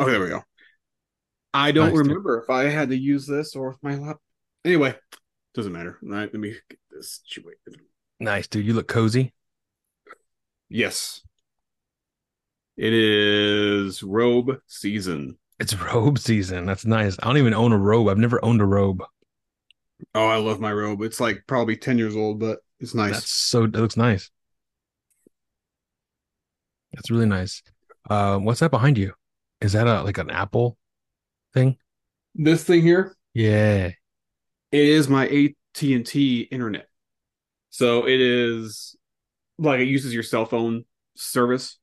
Okay, there we go. I don't Nice, remember if I had to use this or if my lap. Anyway, doesn't matter. Right, let me get this situated. nice, dude. You look cozy. Yes. It is robe season. It's robe season. That's nice. I don't even own a robe. I've never owned a robe. Oh, I love my robe. It's like probably 10 years old, but it's nice. That's so. It looks nice. That's really nice. Uh, what's that behind you? Is that a like an Apple thing? This thing here, Yeah. it is my AT&T internet. So it is like it uses your cell phone service.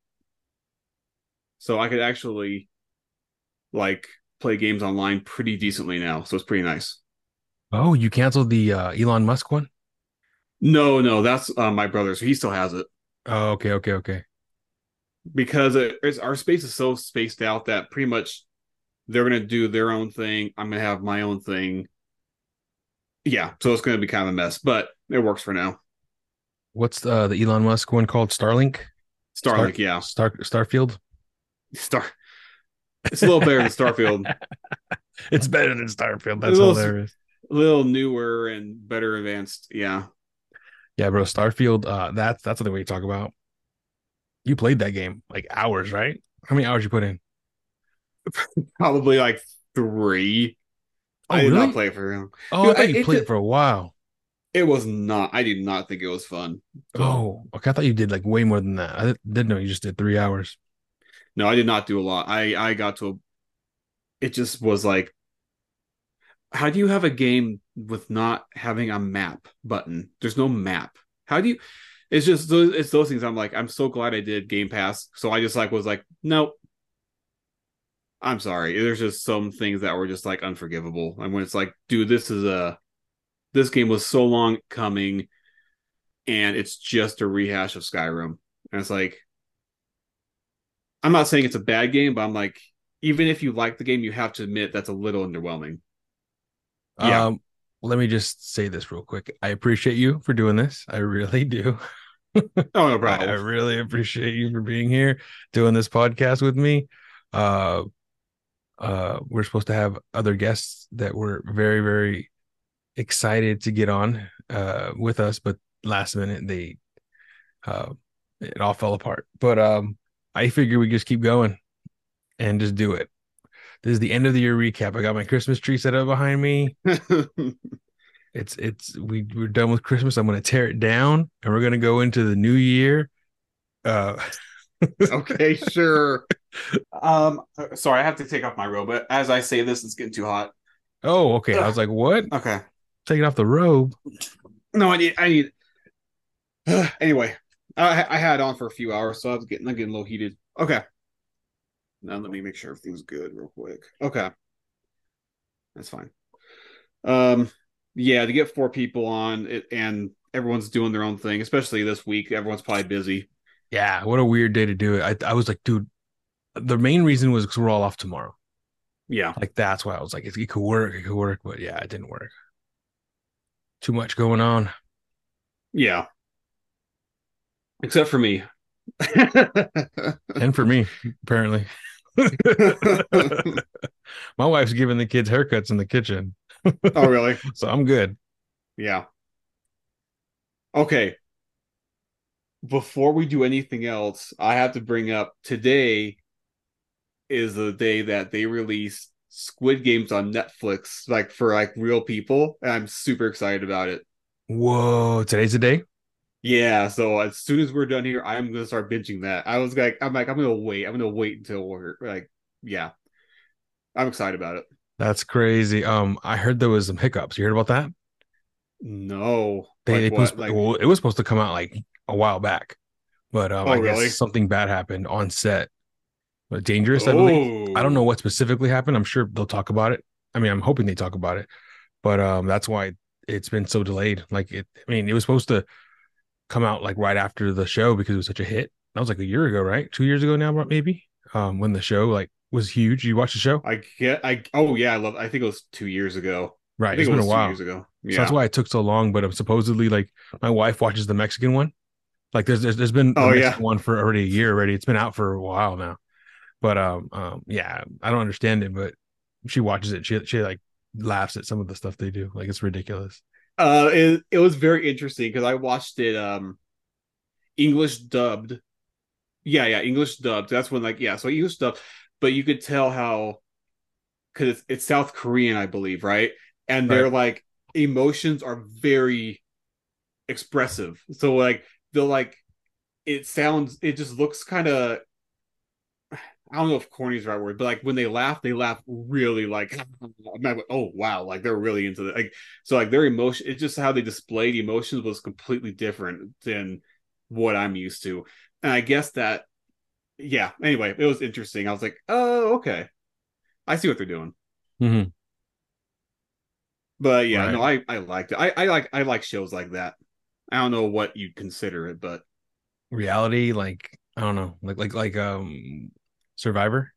So I could actually like play games online pretty decently now. So it's pretty nice. Oh, you canceled the uh, Elon Musk one? No, no, that's uh, my brother. So he still has it Oh, okay, okay, okay. Because it, our space is so spaced out that pretty much they're gonna do their own thing. I'm gonna have my own thing. Yeah, so it's gonna be kind of a mess, but it works for now. What's uh, the Elon Musk one called? Starlink? Starlink, Star- yeah, Star Starfield? Star. It's a little better than Starfield. It's better than Starfield. That's little- there is. a little newer and better advanced. Yeah. Yeah, bro. Starfield. Uh, that's that's the way you talk about. You played that game like hours, right? How many hours you put in? Probably like three. Oh, I did really? not play it for real. Oh, Dude, I thought I- you played it for a while. It was not. I did not think it was fun. Oh, okay. I thought you did like way more than that. I didn't know you just did three hours. No, I did not do a lot. I I got to a. It just was like, how do you have a game with not having a map button? There's no map. How do you? It's just those. It's those things. I'm like, I'm so glad I did Game Pass. So I just like was like, nope. I'm sorry. There's just some things that were just like unforgivable. And when it's like, dude, this is a, this game was so long coming, and it's just a rehash of Skyrim. And it's like, I'm not saying it's a bad game, but I'm like, even if you like the game, you have to admit that's a little underwhelming. Yeah. Um, let me just say this real quick. I appreciate you for doing this. I really do. Oh no I, I really appreciate you for being here, doing this podcast with me. Uh, uh, we're supposed to have other guests that we're very, very excited to get on uh with us, but last minute they uh it all fell apart. But um I figure we just keep going and just do it. This is the end of the year recap. I got my Christmas tree set up behind me. It's it's we we're done with Christmas. I'm gonna tear it down and we're gonna go into the new year. Uh okay, sure. Um, sorry, I have to take off my robe. But as I say this, it's getting too hot. oh, okay. I was like, what? Okay. Taking off the robe. No, I need. I need. anyway, I I had it on for a few hours, so I was getting I'm getting a little heated. Okay. Now let me make sure everything's good real quick. Okay. That's fine. Um, yeah, to get four people on it, and everyone's doing their own thing, especially this week. Everyone's probably busy. Yeah, what a weird day to do it. I I was like, dude, the main reason was because we're all off tomorrow. Yeah. Like that's why I was like, it, it could work, it could work, but yeah, it didn't work. Too much going on. Yeah. Except for me. And for me, apparently. My wife's giving the kids haircuts in the kitchen. oh, really? So I'm good. Yeah. Okay. Before we do anything else, I have to bring up today is the day that they release Squid Games on Netflix, like for like real people, and I'm super excited about it. Whoa, today's the day? Yeah, so as soon as we're done here, I'm gonna start binging that. I was like, I'm like, I'm gonna wait. I'm gonna wait until we're like, yeah, I'm excited about it. That's crazy. Um, I heard there was some hiccups. You heard about that? No, They, like it was what? Like, well, it was supposed to come out like a while back, but um, Oh, I guess something bad happened on set. But dangerous, I believe. I don't know Oh. what specifically happened. I'm sure they'll talk about it. I mean, I'm hoping they talk about it, but um, that's why it's been so delayed. Like it, I mean, it was supposed to come out like right after the show because it was such a hit. That was like a year ago, right? Two years ago now, maybe. Um, when the show like was huge. You watch the show, I get. I oh yeah, I love. I think it was two years ago. I right? think It's it been was a while. years ago. So Yeah. that's why it took so long. But I'm supposedly, like my wife watches the Mexican one. Like there's there's, there's been Oh, yeah. Mexican one for already a year already. It's been out for a while now. But um um yeah, I don't understand it, but she watches it. She she like laughs at some of the stuff they do. Like it's ridiculous. Uh, it, it was very interesting because I watched it um English dubbed. Yeah, yeah, English dubbed. That's when like yeah, so English dubbed, but you could tell how because it's, it's South Korean, I believe, right? And they're like emotions are very expressive. So like they're like it sounds it just looks kind of I don't know if corny is the right word, but like when they laugh, they laugh really like like, oh wow, like they're really into it. Like so like their emotion it's just how they displayed emotions was completely different than what I'm used to. And I guess that yeah, anyway, it was interesting. I was like, oh, okay. I see what they're doing. Mm-hmm. But yeah, Right. no, I I liked it. I, I like I like shows like that. I don't know what you'd consider it, but Reality, like I don't know, like like like um Survivor,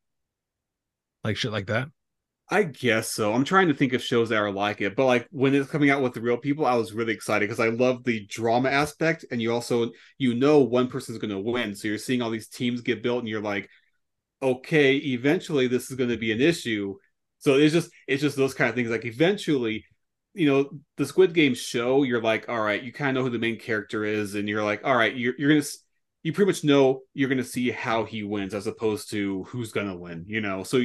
like shit like that. I guess so. I'm trying to think of shows that are like it, but like when it's coming out with the real people, I was really excited because I love the drama aspect, and you also you know one person's going to win, so you're seeing all these teams get built, and you're like, okay, eventually this is going to be an issue. So it's just it's just those kind of things. Like eventually, you know, the Squid Game show, you're like, all right, you kind of know who the main character is, and you're like, all right, you're you're gonna you pretty much know you're gonna see how he wins as opposed to who's gonna win, you know. So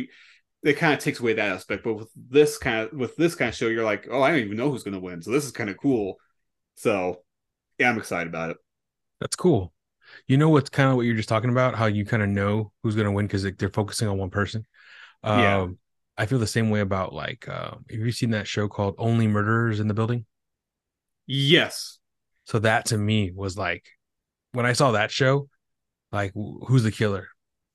it kind of takes away that aspect. But with this kind of with this kind of show, you're like, oh, I don't even know who's gonna win. So this is kind of cool. So yeah, I'm excited about it. That's cool. You know what's kind of what you're just talking about? How you kind of know who's gonna win because they're focusing on one person. Um, Yeah. I feel the same way about like, uh, have you seen that show called Only Murderers in the Building? Yes. So that to me was like, when I saw that show, like, who's the killer?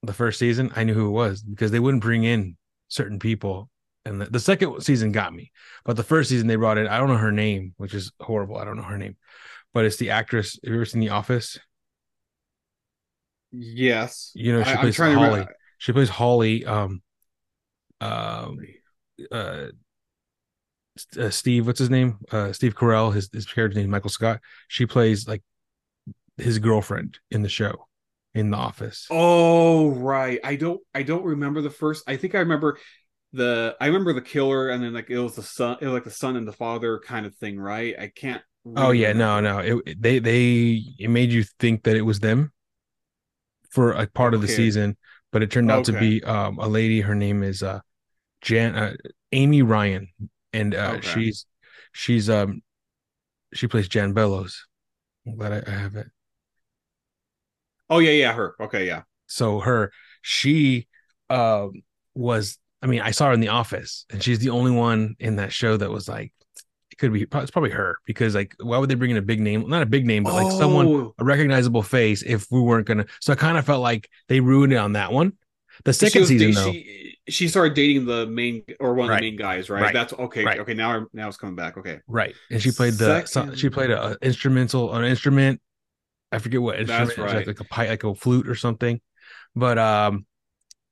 The first season, I knew who it was because they wouldn't bring in certain people. And the, the second season got me, but the first season they brought in, I don't know her name, which is horrible. I don't know her name, but it's the actress. Have you ever seen The Office? Yes. You know, she I, plays Holly. She plays Holly. Um, um, uh, uh, Steve, what's his name? Uh, Steve Carell. His his character's name is Michael Scott. She plays like his girlfriend in the show, in the office. Oh right. I don't I don't remember the first. I think I remember the I remember the killer and then like it was the son it was like the son and the father kind of thing, right? I can't Oh yeah, no, no. It they they it made you think that it was them for a part of the season, but it turned out to be um a lady. Her name is uh Jan uh, Amy Ryan, and uh Okay. she's she's um she plays Jan Bellows. I'm glad I, I have it. Oh yeah, yeah, her. Okay, yeah. So her she um was I mean I saw her in the office, and she's the only one in that show that was like it could be it's probably her because like why would they bring in a big name? Not a big name, but like someone Oh, a recognizable face if we weren't gonna. So I kind of felt like they ruined it on that one. The she second was season, she she started dating the main or one of the main guys, right? Right. That's okay. Right. Okay, now now it's coming back. Okay. right? And she played the Second- she played a, a instrumental an instrument. I forget what instrument. Was like, like a pipe, like a flute or something. But um,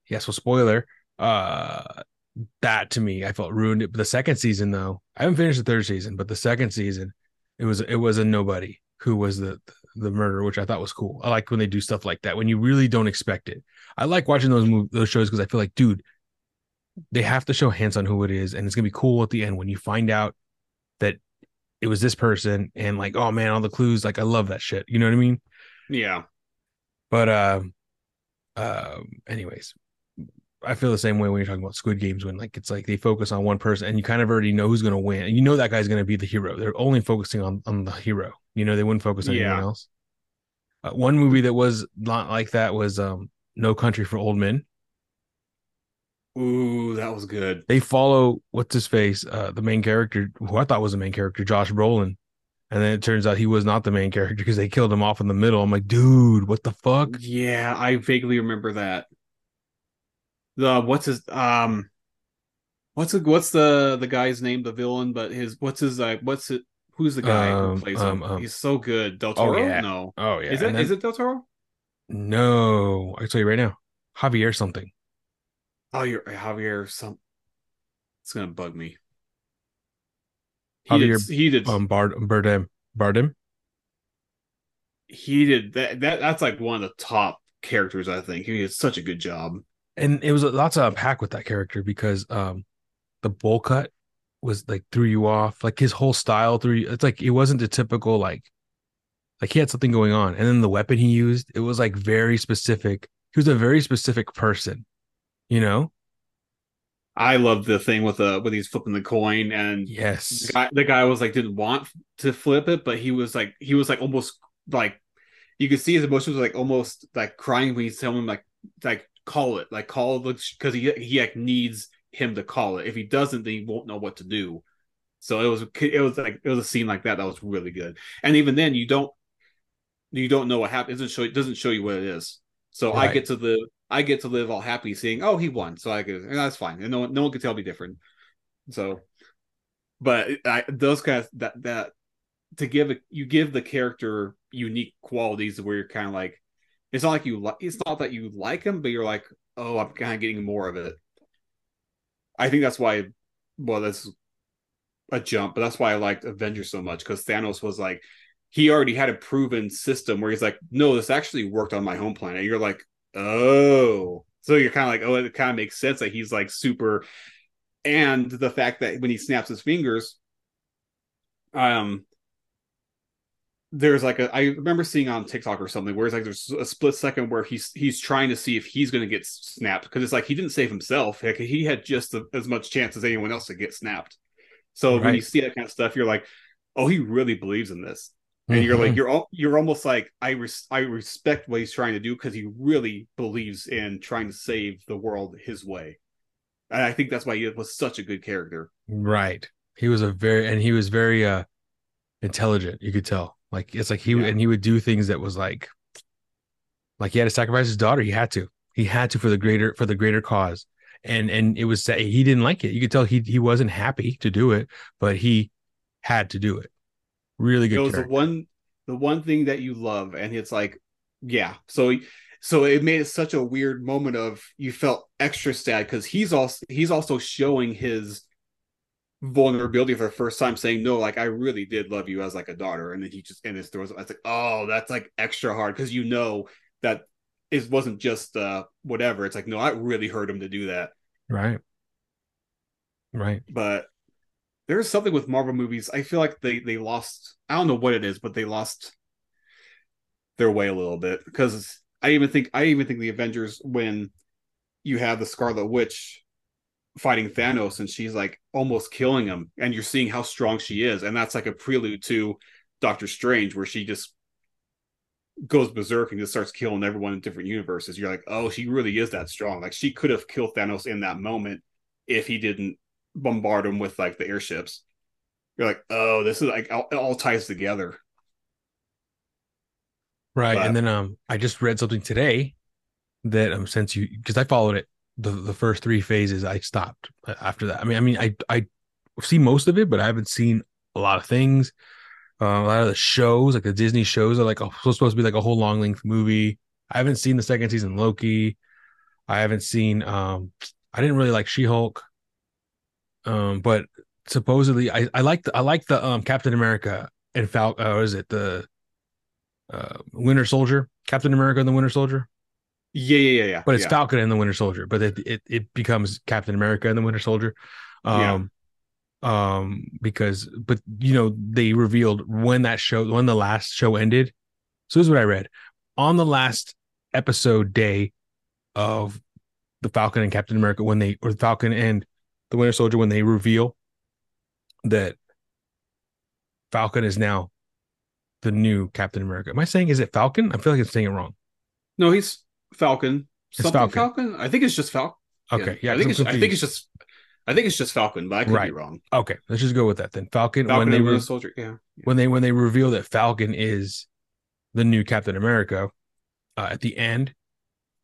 yeah. So spoiler. Uh, that to me, I felt ruined it. But the second season, though, I haven't finished the third season, but the second season, it was it was a nobody who was the the murderer, which I thought was cool. I like when they do stuff like that when you really don't expect it. I like watching those mov- those shows because I feel like, dude, they have to show hints on who it is, and it's gonna be cool at the end when you find out that it was this person, and like, oh man, all the clues. Like, I love that shit. You know what I mean? Yeah. But um, um, anyways, I feel the same way when you're talking about Squid Games when like it's like they focus on one person and you kind of already know who's gonna win. And you know that guy's gonna be the hero. They're only focusing on on the hero. You know, they wouldn't focus on anyone else. Uh, one movie that was not like that was um No Country for Old Men. Ooh, that was good. They follow what's his face, uh, the main character, who I thought was the main character, Josh Brolin. And then it turns out he was not the main character because they killed him off in the middle. I'm like, dude, what the fuck? Yeah, I vaguely remember that. The what's his um what's the what's the the guy's name, the villain, but his what's his like what's it who's the guy Um, who plays um, him? um, He's so good. Del oh, Toro? yeah. No. Oh yeah. Is it And is it Del Toro? No, I tell you right now, Javier something. Oh, you're Javier. Some. It's gonna bug me. He Javier, did. He did. Um, Bard Bardem Bardem. he did that. That that's like one of the top characters. I think he did such a good job. and it was lots to unpack with that character because um the bowl cut was like threw you off like his whole style threw you it's like it wasn't the typical like like he had something going on and then the weapon he used it was like very specific he was a very specific person you know I love the thing with uh, the with he's flipping the coin and yes the guy, the guy was like didn't want to flip it, but he was like he was like almost like you could see his emotions like almost like crying when he's telling him like like call it like call it because he he like needs him to call it. If he doesn't, then he won't know what to do. So it was it was like it was a scene like that that was really good. And even then, you don't you don't know what happened. It doesn't show it doesn't show you what it is. So I get to the I get to live all happy seeing oh he won. So I could and that's fine. And no one no one can tell me different. So, but I, those guys that that to give a, you give the character unique qualities where you're kind of like it's not like you like it's not that you like him, but you're like oh I'm kind of getting more of it. I think that's why. Well, that's a jump, but that's why I liked Avengers so much because Thanos was like he already had a proven system where he's like, no, this actually worked on my home planet. You're like, oh, so you're kind of like, oh, it kind of makes sense that he's like super, and the fact that when he snaps his fingers, um, there's like a I remember seeing on TikTok or something where it's like there's a split second where he's he's trying to see if he's going to get snapped because it's like he didn't save himself. Heck, he had just a, as much chance as anyone else to get snapped. So when you see that kind of stuff, you're like, oh, he really believes in this, and you're like Mhm. you're all you're almost like I res- I respect what he's trying to do because he really believes in trying to save the world his way. And I think that's why he was such a good character. right he was a very and he was very uh intelligent you could tell like it's like he Yeah. and he would do things that was like like he had to sacrifice his daughter he had to he had to for the greater for the greater cause and and it was he didn't like it you could tell he he wasn't happy to do it but he had to do it really good. it was the one the one thing that you love and it's like yeah. So so it made it such a weird moment of you felt extra sad because he's also he's also showing his vulnerability for the first time saying no like i really did love you as like a daughter. And then he just and his throws it's like oh that's like extra hard because you know that it wasn't just uh whatever. It's like no i really hurt him to do that. Right. Right. But there's something with Marvel movies. I feel like they they lost. I don't know what it is, but they lost their way a little bit because I even think I even think the Avengers when you have the Scarlet Witch fighting Thanos and she's like almost killing him, and you're seeing how strong she is, and that's like a prelude to Doctor Strange where she just goes berserk and just starts killing everyone in different universes. You're like, oh, she really is that strong. Like she could have killed Thanos in that moment if he didn't bombard them with like the airships. You're like, oh, this is like all, it all ties together. Right. But- and then um I just read something today that um since you because I followed it the the first three phases I stopped after that. I mean I mean I I see most of it but I haven't seen a lot of things. Uh, a lot of the shows like the Disney shows are like a, supposed to be like a whole long length movie. I haven't seen the second season Loki. I haven't seen um I didn't really like She-Hulk. Um but supposedly I I like the I like the um Captain America and Fal uh, is it the uh Winter Soldier, Captain America and the Winter Soldier, Yeah, yeah, yeah, yeah. but it's yeah. Falcon and the Winter Soldier, but it, it it becomes Captain America and the Winter Soldier. Um um because but you know they revealed when that show when the last show ended. So this is what I read. On the last episode day of the Falcon and Captain America when they or the Falcon and the Winter Soldier when they reveal that Falcon is now the new Captain America. Am I saying is it Falcon? I feel like I'm saying it wrong. No, he's Falcon. It's Something Falcon. Falcon. I think it's just Falcon. Okay, yeah, I think it's I think it's just I think it's just Falcon, but I could Right. be wrong. okay. Let's just go with that then. Falcon, Falcon when they and re- Winter Soldier. Yeah. when they when they reveal that Falcon is the new Captain America uh, at the end,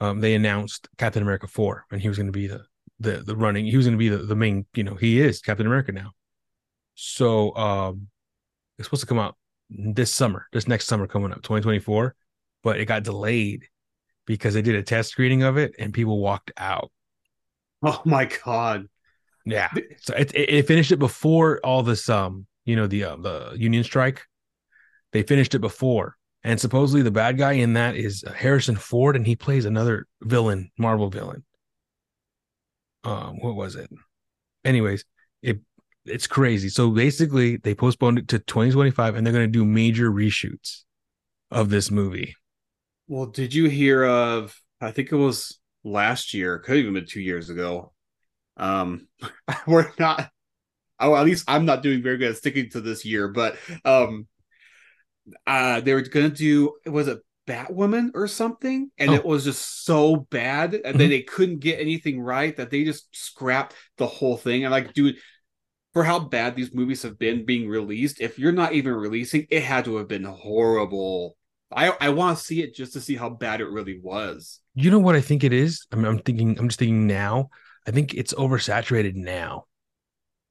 um, they announced Captain America four, and he was going to be the the the running. He was going to be the the main. You know, he is Captain America now. So um, it's supposed to come out this summer, this next summer coming up, 2024, but it got delayed because they did a test screening of it and people walked out. Oh my god. Yeah. So it, it, it finished it before all this um you know the uh, the union strike. They finished it before, and supposedly the bad guy in that is Harrison Ford, and he plays another villain, Marvel villain. Um, what was it? Anyways, it it's crazy. So basically, they postponed it to 2025, and they're going to do major reshoots of this movie. Well, did you hear of? I think it was last year. Could have even been two years ago. Um, we're not. Oh, at least I'm not doing very good at sticking to this year. But um, uh, they were gonna do. It was it Batwoman or something? And Oh. it was just so bad, and then mm-hmm. they couldn't get anything right that they just scrapped the whole thing. And like, dude. For how bad these movies have been being released, if you're not even releasing, it had to have been horrible. I I want to see it just to see how bad it really was. You know what I think it is? I'm, I'm thinking. I'm just thinking now. I think it's oversaturated now.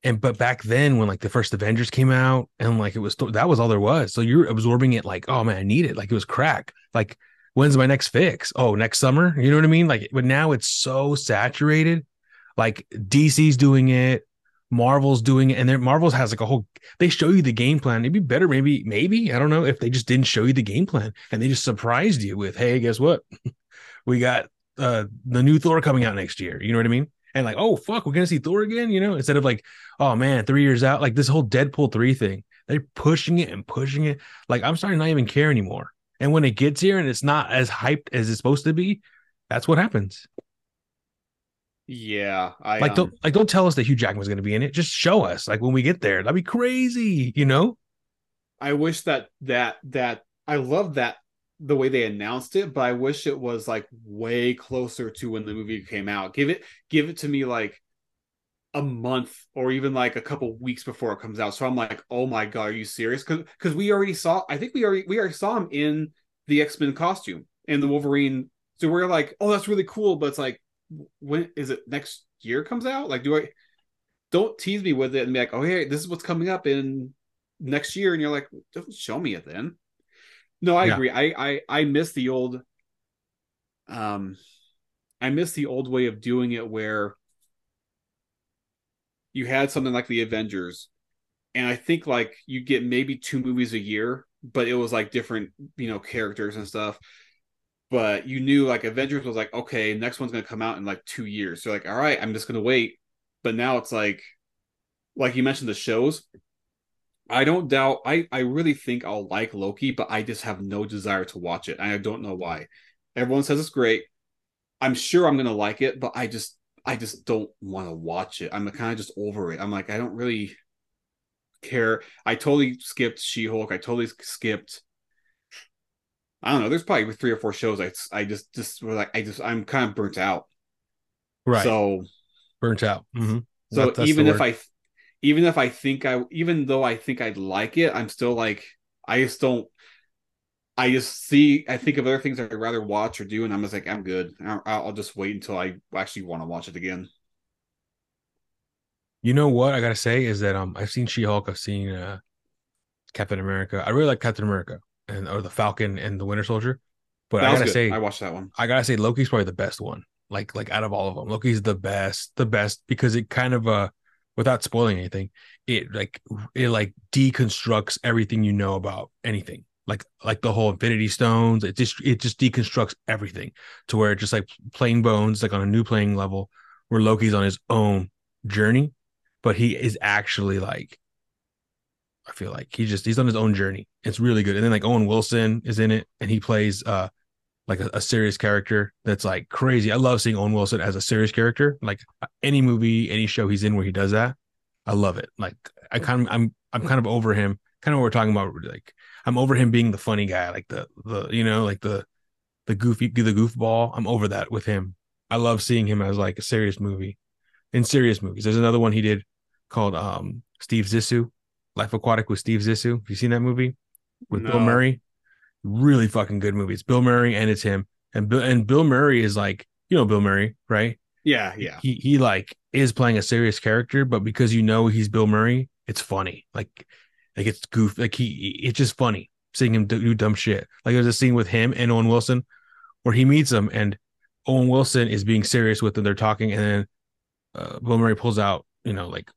And but back then, when like the first Avengers came out, and like it was that was all there was. So you're absorbing it like, oh man, I need it. Like it was crack. Like when's my next fix? Oh, next summer. You know what I mean? Like, but now it's so saturated. Like DC's doing it, Marvel's doing it, and then Marvel's has like a whole. They show you the game plan. It'd be better, maybe, maybe I don't know if they just didn't show you the game plan and they just surprised you with, hey, guess what? we got uh the new Thor coming out next year. You know what I mean? And like, oh fuck, we're gonna see Thor again. You know, instead of like, oh man, three years out, like this whole Deadpool three thing, they're pushing it and pushing it. Like I'm starting to not even care anymore. And when it gets here and it's not as hyped as it's supposed to be, that's what happens. Yeah, I Like um, don't like don't tell us that Hugh Jackman's gonna be in it. Just show us. Like when we get there, that'd be crazy. You know? I wish that that that I love that the way they announced it, but I wish it was like way closer to when the movie came out. Give it give it to me like a month or even like a couple weeks before it comes out. So I'm like, oh my god, are you serious? Because because we already saw, I think we already we already saw him in the X Men costume and the Wolverine. So we're like, oh, that's really cool. But it's like, when is it next year comes out? Like, do I? Don't tease me with it and be like, oh, hey, this is what's coming up in next year, and you're like, don't show me it then. No, I Yeah. agree. I I I miss the old. Um, I miss the old way of doing it where you had something like the Avengers, and I think like you get maybe two movies a year, but it was like different, you know, characters and stuff. But you knew like Avengers was like, okay, next one's gonna come out in like two years. So like, all right, I'm just gonna wait. But now it's like, like you mentioned the shows. I don't doubt. I I really think I'll like Loki, but I just have no desire to watch it. I don't know why. Everyone says it's great. I'm sure I'm gonna like it, but I just I just don't want to watch it. I'm kind of just over it. I'm like I don't really care. I totally skipped She-Hulk. I totally skipped. I don't know. There's probably three or four shows. I I just just were like I just I'm kind of burnt out. Right. So Burnt out. hmm so even if I even if I think I even though I think I'd like it, I'm still like I just don't I just see I think of other things I'd rather watch or do and I'm just like I'm good. I'll, just wait until I actually want to watch it again. You know what I gotta say is that um I've seen She-Hulk, I've seen uh Captain America. I really like Captain America and or the Falcon and the Winter Soldier. But that I gotta say, I watched that one. I gotta say Loki's probably the best one. Like like out of all of them, Loki's the best, the best because it kind of uh without spoiling anything, it like it like deconstructs everything you know about anything. Like like the whole Infinity Stones, it just it just deconstructs everything to where it's just like plain bones, like on a new playing level, where Loki's on his own journey, but he is actually like I feel like he just he's on his own journey. It's really good. And then like Owen Wilson is in it and he plays uh like a, a serious character that's like crazy. I love seeing Owen Wilson as a serious character. Like any movie, any show he's in where he does that, I love it. Like I kind of I'm I'm kind of over him. Kind of what we're talking about. Like I'm over him being the funny guy, like the the you know like the the goofy the goofball. I'm over that with him. I love seeing him as like a serious movie in serious movies. There's another one he did called um Steve Zissou, Life Aquatic with Steve Zissou. Have you seen that movie with Bill Murray? Really fucking good movie. It's Bill Murray and it's him. And Bill and Bill Murray is like, you know Bill Murray, right? Yeah, yeah. He he like is playing a serious character, but because you know he's Bill Murray, it's funny. Like like it's goof. Like he it's just funny seeing him do, dumb shit. Like there's a scene with him and Owen Wilson where he meets him and Owen Wilson is being serious with them. They're talking, and then uh, Bill Murray pulls out, you know, like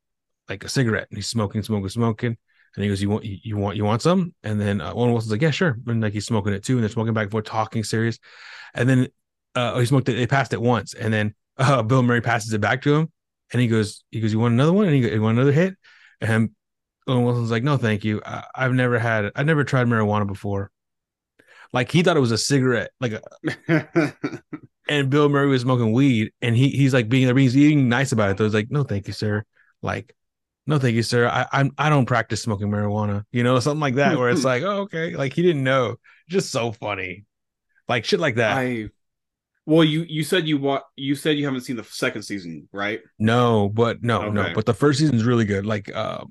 like a cigarette, and he's smoking, smoking, smoking. And he goes, "You want, you, want, you want some?" And then uh, Owen Wilson's like, "Yeah, sure." And like he's smoking it too, and they're smoking back and forth, talking serious. And then uh, oh, he smoked it. They passed it once, and then uh, Bill Murray passes it back to him, and he goes, "He goes, you want another one?" And he goes, "You want another hit?" And Owen Wilson's like, "No, thank you. I, I've never had, I've never tried marijuana before." Like he thought it was a cigarette, like a, and Bill Murray was smoking weed, and he he's like being he's being nice about it. Though he's like, "No, thank you, sir." Like, "No, thank you, sir. I I'm I don't practice smoking marijuana." You know, something like that, where it's like, "Oh, okay." Like he didn't know. Just so funny, like shit like that. I well, you you said you want you said you haven't seen the second season, right? no, but no, no, but the first season's really good. Like, uh,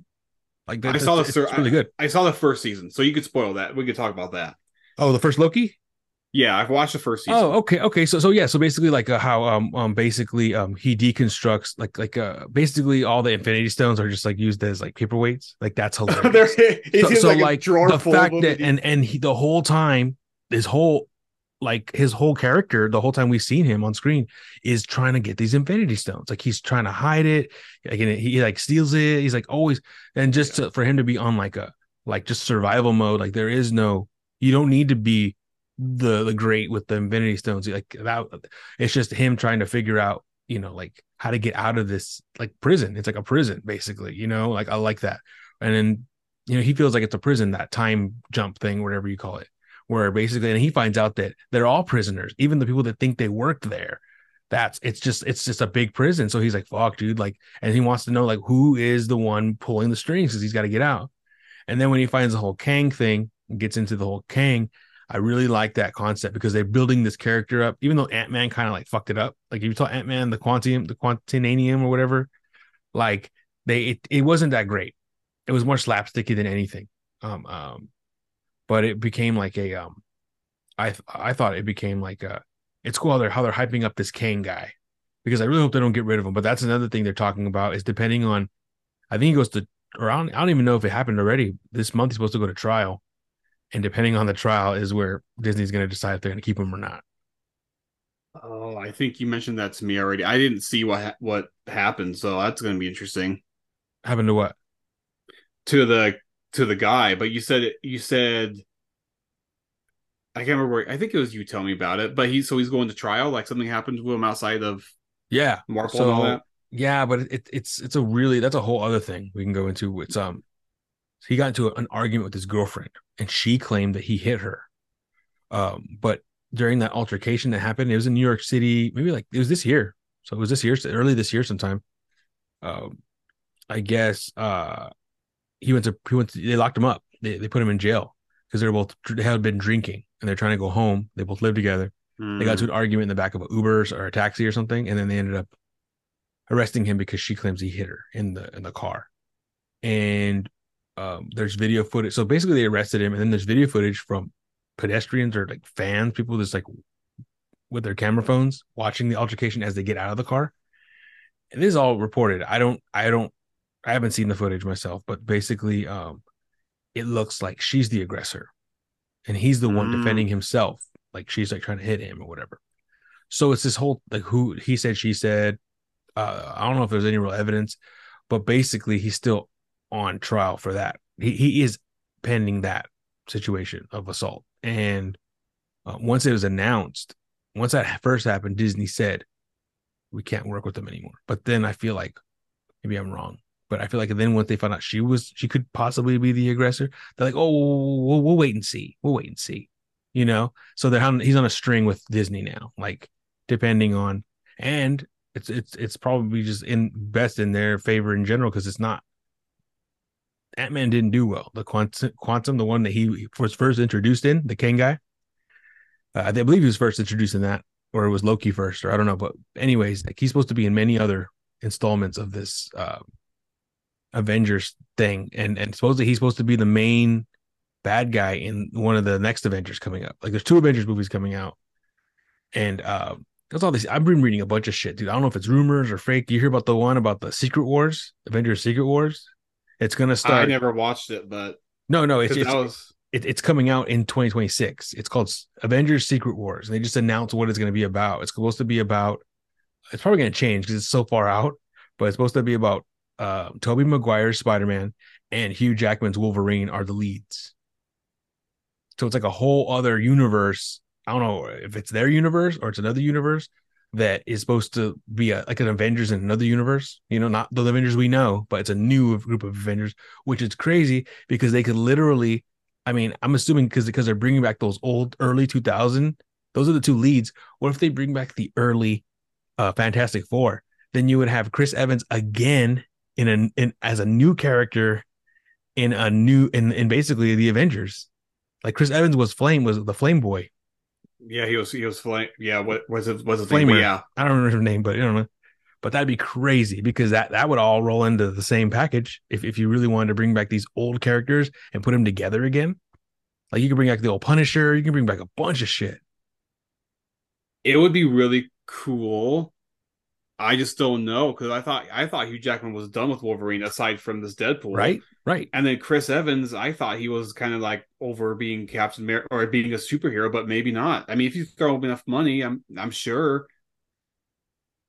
like I that- saw the it's, sir- it's really good. I saw the first season, so you could spoil that. We could talk about that. Oh, the first Loki. Yeah, I've watched the first season. Oh, okay, okay. So, so yeah. So basically, like uh, how um um basically um he deconstructs like like uh basically all the Infinity Stones are just like used as like paperweights. Like that's hilarious. so, so, like, like, the fact that and and he the whole time his whole like his whole character the whole time we've seen him on screen is trying to get these infinity stones like he's trying to hide it like and he, like steals it he's like always and just to, for him to be on like a like just survival mode like there is no you don't need to be the the great with the infinity stones like that it's just him trying to figure out you know like how to get out of this like prison. It's like a prison basically you know? Like i like that. And then you know he feels like it's a prison that time jump thing whatever you call it where basically and he finds out that they're all prisoners even the people that think they worked there. That's it's just it's just a big prison. So he's like fuck dude like and he wants to know like who is the one pulling the strings because he's got to get out. And then when he finds the whole kang thing gets into the whole kang i really like that concept because they're building this character up even though ant-man kind of like fucked it up. Like if you saw ant-man the quantum the quantinanium or whatever like they it, it wasn't that great. It was more slapsticky than anything. Um um but it became like a um i i thought it became like a it's cool how they're how they're hyping up this kane guy because i really hope they don't get rid of him. But that's another thing they're talking about is depending on i think he goes to or i don't, I don't even know if it happened already. This month he's supposed to go to trial and depending on the trial is where disney's going to decide if they're going to keep him or not oh, I think you mentioned that to me already. I didn't see what ha- what happened, so that's going to be interesting happened to what to the to the guy. But you said it. You said I can't remember. Where, I think it was you telling me about it. But he so he's going to trial. Like something happened to him outside of yeah Marvel and all that. Yeah, but it, it's it's a really that's a whole other thing we can go into. It's um, he got into an argument with his girlfriend, and she claimed that he hit her. Um, but during that altercation that happened, it was in New York City, maybe like it was this year. So it was this year, early this year sometime. Um, I guess uh, he went to he went to, they locked him up. They they put him in jail because they were both they had been drinking and they're trying to go home. They both live together. They got to an argument in the back of an Uber or a taxi or something, and then they ended up arresting him because she claims he hit her in the in the car. And um, there's video footage. So basically, they arrested him, and then there's video footage from pedestrians or like fans, people just like with their camera phones watching the altercation as they get out of the car. And this is all reported. I don't, I don't, I haven't seen the footage myself, but basically, um, it looks like she's the aggressor, and he's the one Mm. defending himself. Like she's like trying to hit him or whatever. So it's this whole like who he said, she said. Uh, I don't know if there's any real evidence, but basically he's still on trial for that. He he is pending that situation of assault. And uh, once it was announced, once that first happened, Disney said we can't work with them anymore. But then I feel like maybe I'm wrong. But I feel like then once they found out she was she could possibly be the aggressor, they're like, oh, we'll, we'll wait and see. We'll wait and see. You know, so they're on, he's on a string with Disney now, like depending on, and it's it's it's probably just in best in their favor in general because it's not. Ant Man didn't do well. The quantum, quantum, the one that he was first introduced in, the Kane guy. Uh, I believe he was first introduced in that, or it was Loki first, or I don't know. But anyways, like he's supposed to be in many other installments of this uh, Avengers thing, and and supposedly he's supposed to be the main bad guy in one of the next Avengers coming up. Like there's two Avengers movies coming out, and uh, that's all this. I've been reading a bunch of shit, dude. I don't know if it's rumors or fake. You hear about the one about the Secret Wars, Avengers Secret Wars? It's gonna start. I never watched it, but no, no, it's it's, was it, it's coming out in 2026. It's called Avengers Secret Wars. And they just announced what it's going to be about. It's supposed to be about. It's probably going to change because it's so far out. but it's supposed to be about uh Tobey Maguire's Spider-Man and Hugh Jackman's Wolverine are the leads. So it's like a whole other universe. I don't know if it's their universe or it's another universe that is supposed to be a, like an Avengers in another universe. You know, not the Avengers we know, but it's a new group of Avengers, which is crazy because they could literally. I mean, I'm assuming because because they're bringing back those old early 2000. Those are the two leads. What if they bring back the early uh, Fantastic Four? Then you would have Chris Evans again in an in as a new character in a new in in basically the Avengers. Like Chris Evans was Flame was the Flame Boy. Yeah, he was he was flame. Yeah, what was it? Was it Flamer. Yeah, I don't remember her name, but I don't know. But that'd be crazy because that that would all roll into the same package if if you really wanted to bring back these old characters and put them together again. Like you can bring back the old Punisher, you can bring back a bunch of shit. it would be really cool. I just don't know because I thought I thought Hugh Jackman was done with Wolverine aside from this Deadpool, Right? Right. And then Chris Evans, I thought he was kind of like over being Captain America or being a superhero, but maybe not. I mean, if you throw him enough money, I'm I'm sure.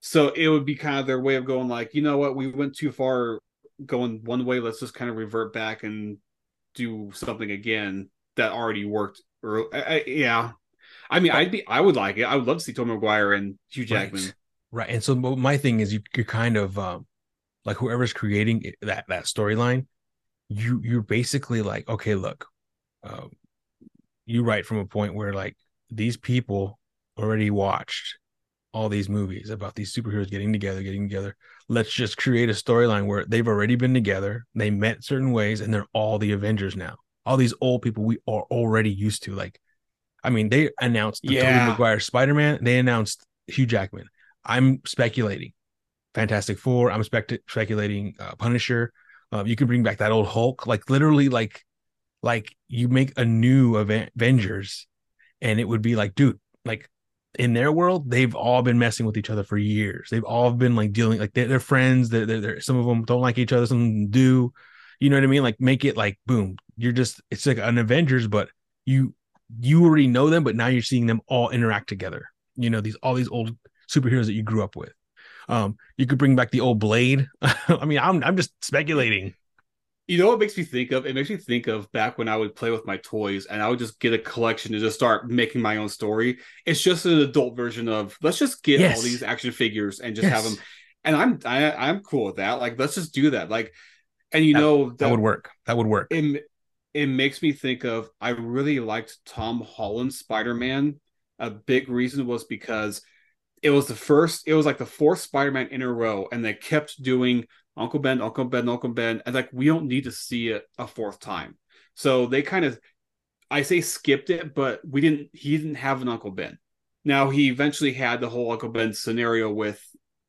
So it would be kind of their way of going like, you know what, we went too far going one way. Let's just kind of revert back and do something again that already worked. Or yeah, I mean, I'd be, I would like it. I would love to see Tom Maguire and Hugh Jackman. Right. Right. And so my thing is you you're kind of um like whoever's creating that that storyline, you you're basically like, okay, look, um, you write from a point where like these people already watched all these movies about these superheroes getting together, getting together. Let's just create a storyline where they've already been together, they met certain ways, and they're all the Avengers now. All these old people we are already used to. Like, I mean, they announced the Yeah. Tobey Maguire Spider-Man, they announced Hugh Jackman. I'm speculating Fantastic Four. I'm spec- speculating uh, Punisher. Uh, you can bring back that old Hulk, like literally, like like you make a new Aven- Avengers, and it would be like, dude, like in their world, they've all been messing with each other for years. They've all been like dealing, like they're, they're friends. They're, they're, they're some of them don't like each other, some of them do. You know what I mean? Like make it like boom. You're just it's like an Avengers, but you you already know them, but now you're seeing them all interact together. You know these all these old superheroes that you grew up with. Um, you could bring back the old Blade. I mean, I'm I'm just speculating. You know what makes me think of? It makes me think of back when I would play with my toys and I would just get a collection and just start making my own story. It's just an adult version of let's just get Yes. all these action figures and just have them. And I'm I, I'm cool with that. Like let's just do that. Like, and you That- know That would work. That would work. it it makes me think of I really liked Tom Holland's Spider-Man. A big reason was because it was the first, it was like the fourth Spider-Man in a row, and they kept doing Uncle Ben, Uncle Ben, Uncle Ben, and like we don't need to see it a fourth time. So they kind of I say skipped it, but we didn't he didn't have an Uncle Ben. Now he eventually had the whole Uncle Ben scenario with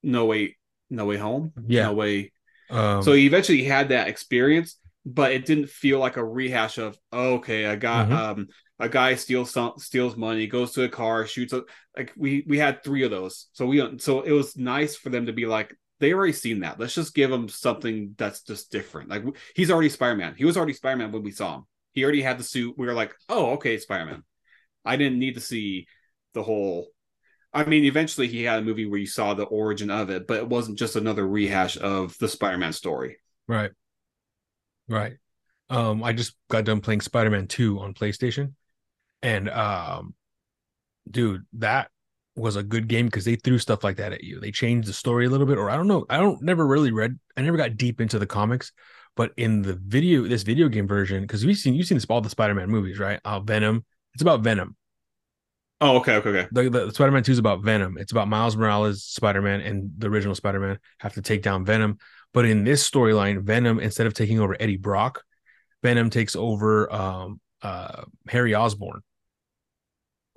No Way No Way Home. Yeah. No Way Um, so he eventually had that experience, but it didn't feel like a rehash of oh, okay, a guy Mhm. um a guy steals some steals money, goes to a car, shoots a, like we we had three of those. So we so it was nice for them to be like they already seen that. Let's just give him something that's just different. Like he's already Spider-Man. He was already Spider-Man when we saw him. He already had the suit. We were like, "Oh, okay, Spider-Man." I didn't need to see the whole I mean, eventually he had a movie where you saw the origin of it, but it wasn't just another rehash of the Spider-Man story. Right. Right. Um, I just got done playing Spider-Man 2 on PlayStation. And um dude, that was a good game because they threw stuff like that at you. They changed the story a little bit, or I don't know. I don't never really read, I never got deep into the comics, but in the video, this video game version, because we've seen you've seen this all the Spider-Man movies, right? Uh Venom. It's about Venom. Oh, okay, okay, okay. the, the Spider-Man 2 is about Venom. It's about Miles Morales, Spider-Man, and the original Spider-Man have to take down Venom. But in this storyline, Venom, instead of taking over Eddie Brock, Venom takes over um uh Harry Osborn.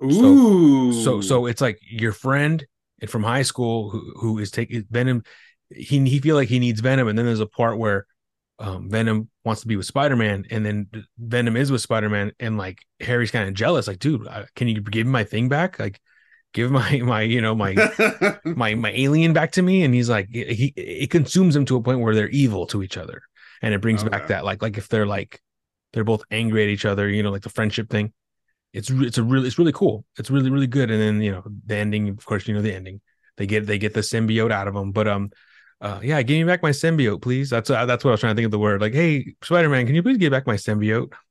Ooh, So so it's like your friend and from high school who who is taking Venom. He he feel like he needs Venom, and then there's a part where um, Venom wants to be with Spider Man, and then Venom is with Spider Man, and like Harry's kind of jealous, like, dude, can you give my thing back? Like, give my my you know my my my alien back to me, and he's like, he it consumes them to a point where they're evil to each other, and it brings back that like like if they're like they're both angry at each other, you know, like the friendship thing. It's it's a really it's really cool. It's really really good. And then you know the ending, of course, you know the ending. They get they get the symbiote out of them, but um, uh, yeah, give me back my symbiote, please. That's uh, that's what I was trying to think of the word. Like, hey, Spider Man, can you please give back my symbiote?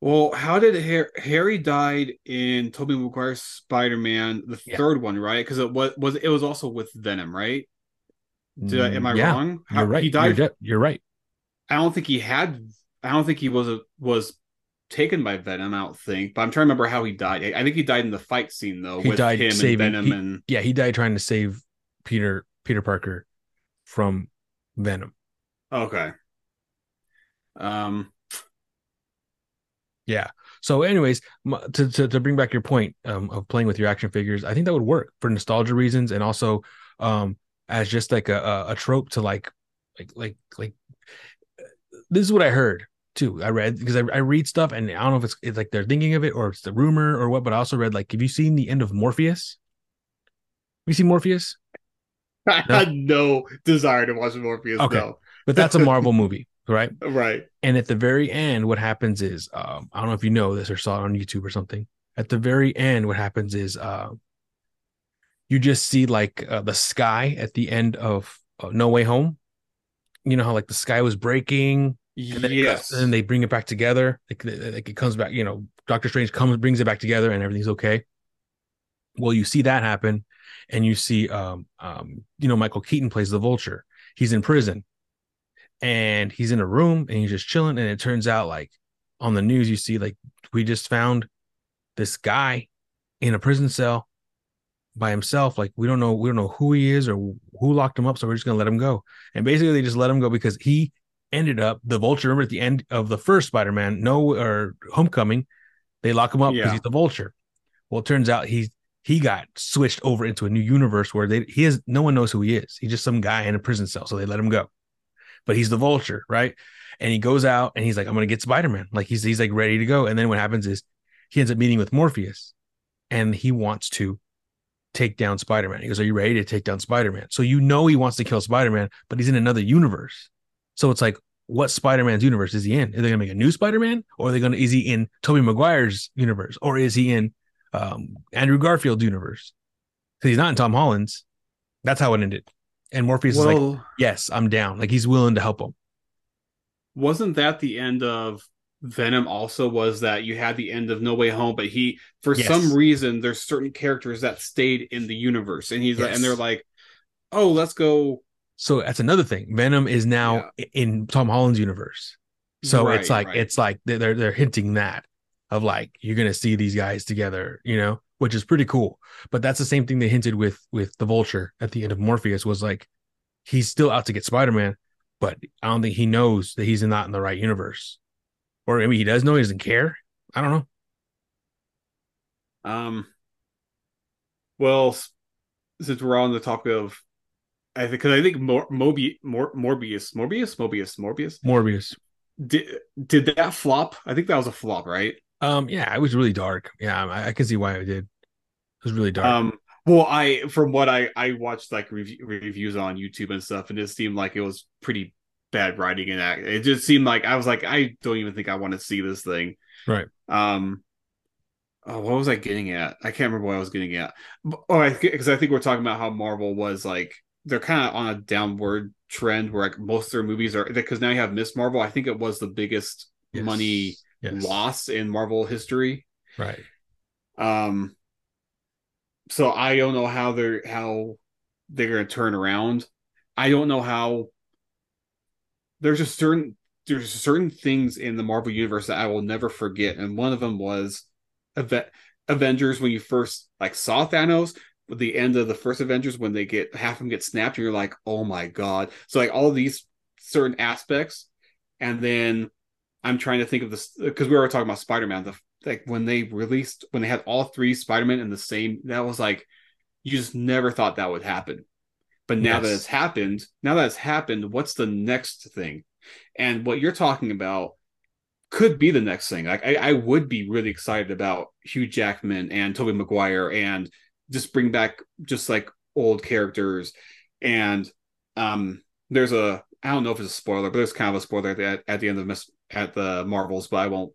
Well, how did Har- Harry died in Tobey Maguire's Spider Man, the Yeah. third one, right? Because it was was it was also with Venom, right? Did I, am I Mm, yeah, wrong? How- You're right. He died. You're, de- you're right. I don't think he had. I don't think he was a, was taken by Venom. I don't think, but I'm trying to remember how he died. I think he died in the fight scene though, He with died him saving- and Venom he- and Yeah, he died trying to save Peter Peter Parker from Venom. okay. Um. Yeah. So, anyways, to to, to bring back your point um, of playing with your action figures, I think that would work for nostalgia reasons, and also um, as just like a, a a trope to like like like like. This is what I heard too. I read because I, I read stuff, and I don't know if it's it's like they're thinking of it or it's the rumor or what. But I also read like, have you seen the end of Morpheus? Have you seen Morpheus? I had no desire to watch Morpheus. Okay. though. But that's a Marvel movie, right? Right. And at the very end, what happens is, um, I don't know if you know this or saw it on YouTube or something. At the very end, what happens is, uh, you just see like uh, the sky at the end of uh, No Way Home. You know how like the sky was breaking, and then, Yes. comes- and they bring it back together. Like, like it comes back. You know, Doctor Strange comes, brings it back together, and everything's okay. Well, you see that happen, and you see, um, um, you know, Michael Keaton plays the Vulture. He's in prison, and he's in a room, and he's just chilling. And it turns out, like on the news, you see, like we just found this guy in a prison cell by himself. Like we don't know, we don't know who he is or who locked him up, so we're just gonna let him go. And basically, they just let him go because he ended up the Vulture. Remember at the end of the first Spider-Man, no or Homecoming, they lock him up because Yeah. he's the Vulture. Well, it turns out he's he got switched over into a new universe where they he has no one knows who he is. He's just some guy in a prison cell, so they let him go. But he's the Vulture, right? And he goes out and he's like, I'm gonna get Spider-Man. Like he's he's like ready to go. And then what happens is he ends up meeting with Morpheus, and he wants to take down Spider-Man. He goes, Are you ready to take down Spider-Man? So you know he wants to kill Spider-Man, but he's in another universe. So it's like, what Spider-Man's universe is he in? Are they gonna make a new Spider-Man? Or are they gonna is he in Tobey Maguire's universe? Or is he in um Andrew Garfield's universe? Because he's not in Tom Holland's. That's how it ended. And Morpheus is like, Yes, I'm down. Like he's willing to help him. wasn't that the end of Venom? Also, was that you had the end of No Way Home, but he, for Yes. some reason, there's certain characters that stayed in the universe, and he's like, Yes. and they're like, oh, let's go. So that's another thing. Venom is now i- in Tom Holland's universe. So it's like right. it's like they're they're hinting that of like you're gonna see these guys together, you know, which is pretty cool. But that's the same thing they hinted with with the Vulture at the end of Morpheus was like he's still out to get Spider Man, but I don't think he knows that he's not in the right universe, or maybe he does know he doesn't care. I don't know. Um, well, since we're on the topic of, I think because I think Mor- Mobi- Mor- Morbius, Morbius, Mobius, Morbius Morbius. did did that flop? I think that was a flop, right? Um, yeah, it was really dark. Yeah, I, I can see why it did. It was really dark. Um, well, I from what I I watched like rev- reviews on YouTube and stuff, and it seemed like it was pretty bad writing and act. It just seemed like I was like, I don't even think I want to see this thing. Right. Um. Oh, what was I getting at? I can't remember what I was getting at. But- Oh, I because I think we're talking about how Marvel was like they're kind of on a downward trend where like most of their movies are because now you have Miss Marvel. I think it was the biggest Yes. money Yes. loss in Marvel history. Right. Um, so I don't know how they're how they're gonna turn around. I don't know how. There's just certain there's certain things in the Marvel universe that I will never forget, and one of them was Ave- Avengers when you first like saw Thanos. The end of the first Avengers, when they get half of them get snapped, and you're like, "Oh my god!" So like all these certain aspects, and then I'm trying to think of this because we were talking about Spider Man. The like when they released when they had all three Spider-Man in the same that was like you just never thought that would happen. But now that it's happened, now that it's happened, what's the next thing? And what you're talking about could be the next thing. Like I, I would be really excited about Hugh Jackman and Tobey Maguire and just bring back just like old characters. And um there's a I don't know if it's a spoiler, but there's kind of a spoiler at the, at the end of Miss at the Marvels, but I won't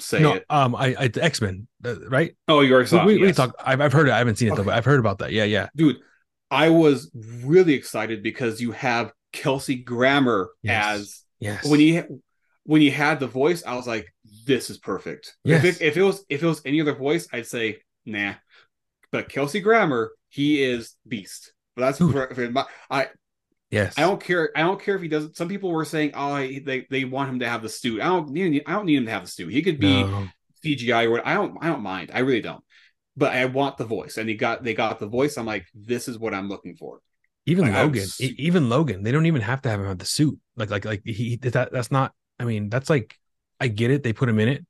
say it. no, it. um, I, I X Men, right? Oh, you already saw we, it. we, we yes. talk. I've, I've heard it. I haven't seen it though, but I've heard about that. Yeah, yeah. dude I was really excited because you have Kelsey Grammer Yes. as Yes. when you when you had the voice, I was like, this is perfect. Yes. If, it, if it was if it was any other voice, I'd say nah. But Kelsey Grammer, he is beast. But that's for, for my, I yes. I don't care. I don't care if he doesn't. Some people were saying, oh, he- they they want him to have the suit. I don't need. I don't need him to have the suit. He could be No. CGI or what. I don't. I don't mind. I really don't. But I want the voice, and he got they got the voice. I'm like, this is what I'm looking for. even Like, Logan, was- even Logan, they don't even have to have him have the suit. Like, like, like he that that's not. I mean, that's like, I get it. They put him in it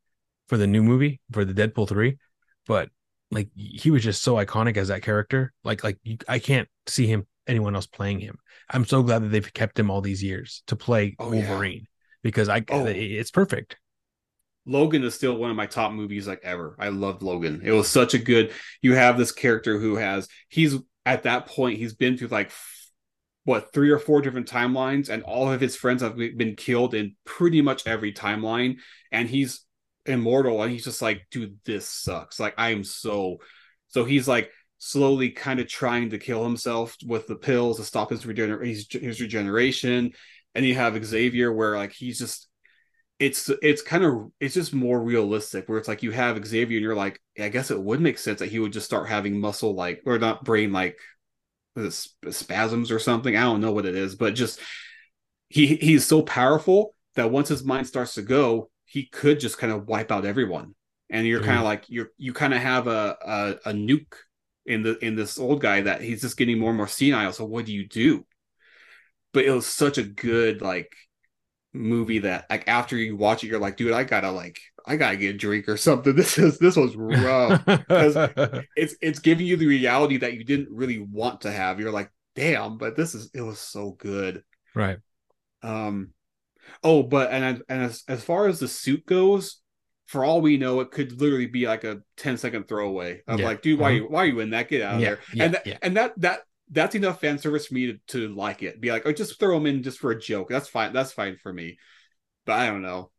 for the new movie for the Deadpool three, but like he was just so iconic as that character. Like, like you, I can't see him anyone else playing him. I'm so glad that they've kept him all these years to play Oh, yeah. Wolverine because I Oh. it's perfect. Logan is still one of my top movies like ever. I loved Logan. It was such a good. You have this character who has he's at that point he's been through like what three or four different timelines, and all of his friends have been killed in pretty much every timeline, and he's immortal, and he's just like, dude, this sucks. Like I am so. So he's like slowly kind of trying to kill himself with the pills to stop his regener- his, his regeneration, and you have Xavier where like he's just it's it's kind of it's just more realistic where it's like you have Xavier and you're like I guess it would make sense that he would just start having muscle like or not brain like spasms or something I don't know what it is but just he he's so powerful that once his mind starts to go he could just kind of wipe out everyone. And you're kind Mhm. of like you're you kind of have a, a a nuke in the in this old guy that he's just getting more and more senile. So what do you do? But it was such a good like movie that like after you watch it you're like dude i gotta like i gotta get a drink or something. This is this was rough. Because it's it's giving you the reality that you didn't really want to have. You're like damn but this is it was so good. Right. um oh but and and as, as far as the suit goes for all we know it could literally be like a 10 second throwaway of Yeah. like dude why you why are you in that get out of Yeah, there yeah, and that, and that that that's enough fan service for me to, to like it be like oh just throw them in just for a joke that's fine that's fine for me but i don't know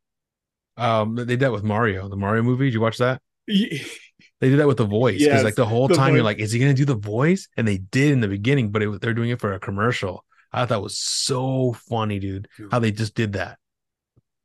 Um, they did that with Mario, the Mario movie. Did you watch that? Yeah. They did that with the voice because Yes, like the whole the time you're like, is he gonna do the voice? And they did in the beginning, but it, they're doing it for a commercial. I thought was so funny, dude. How they just did that.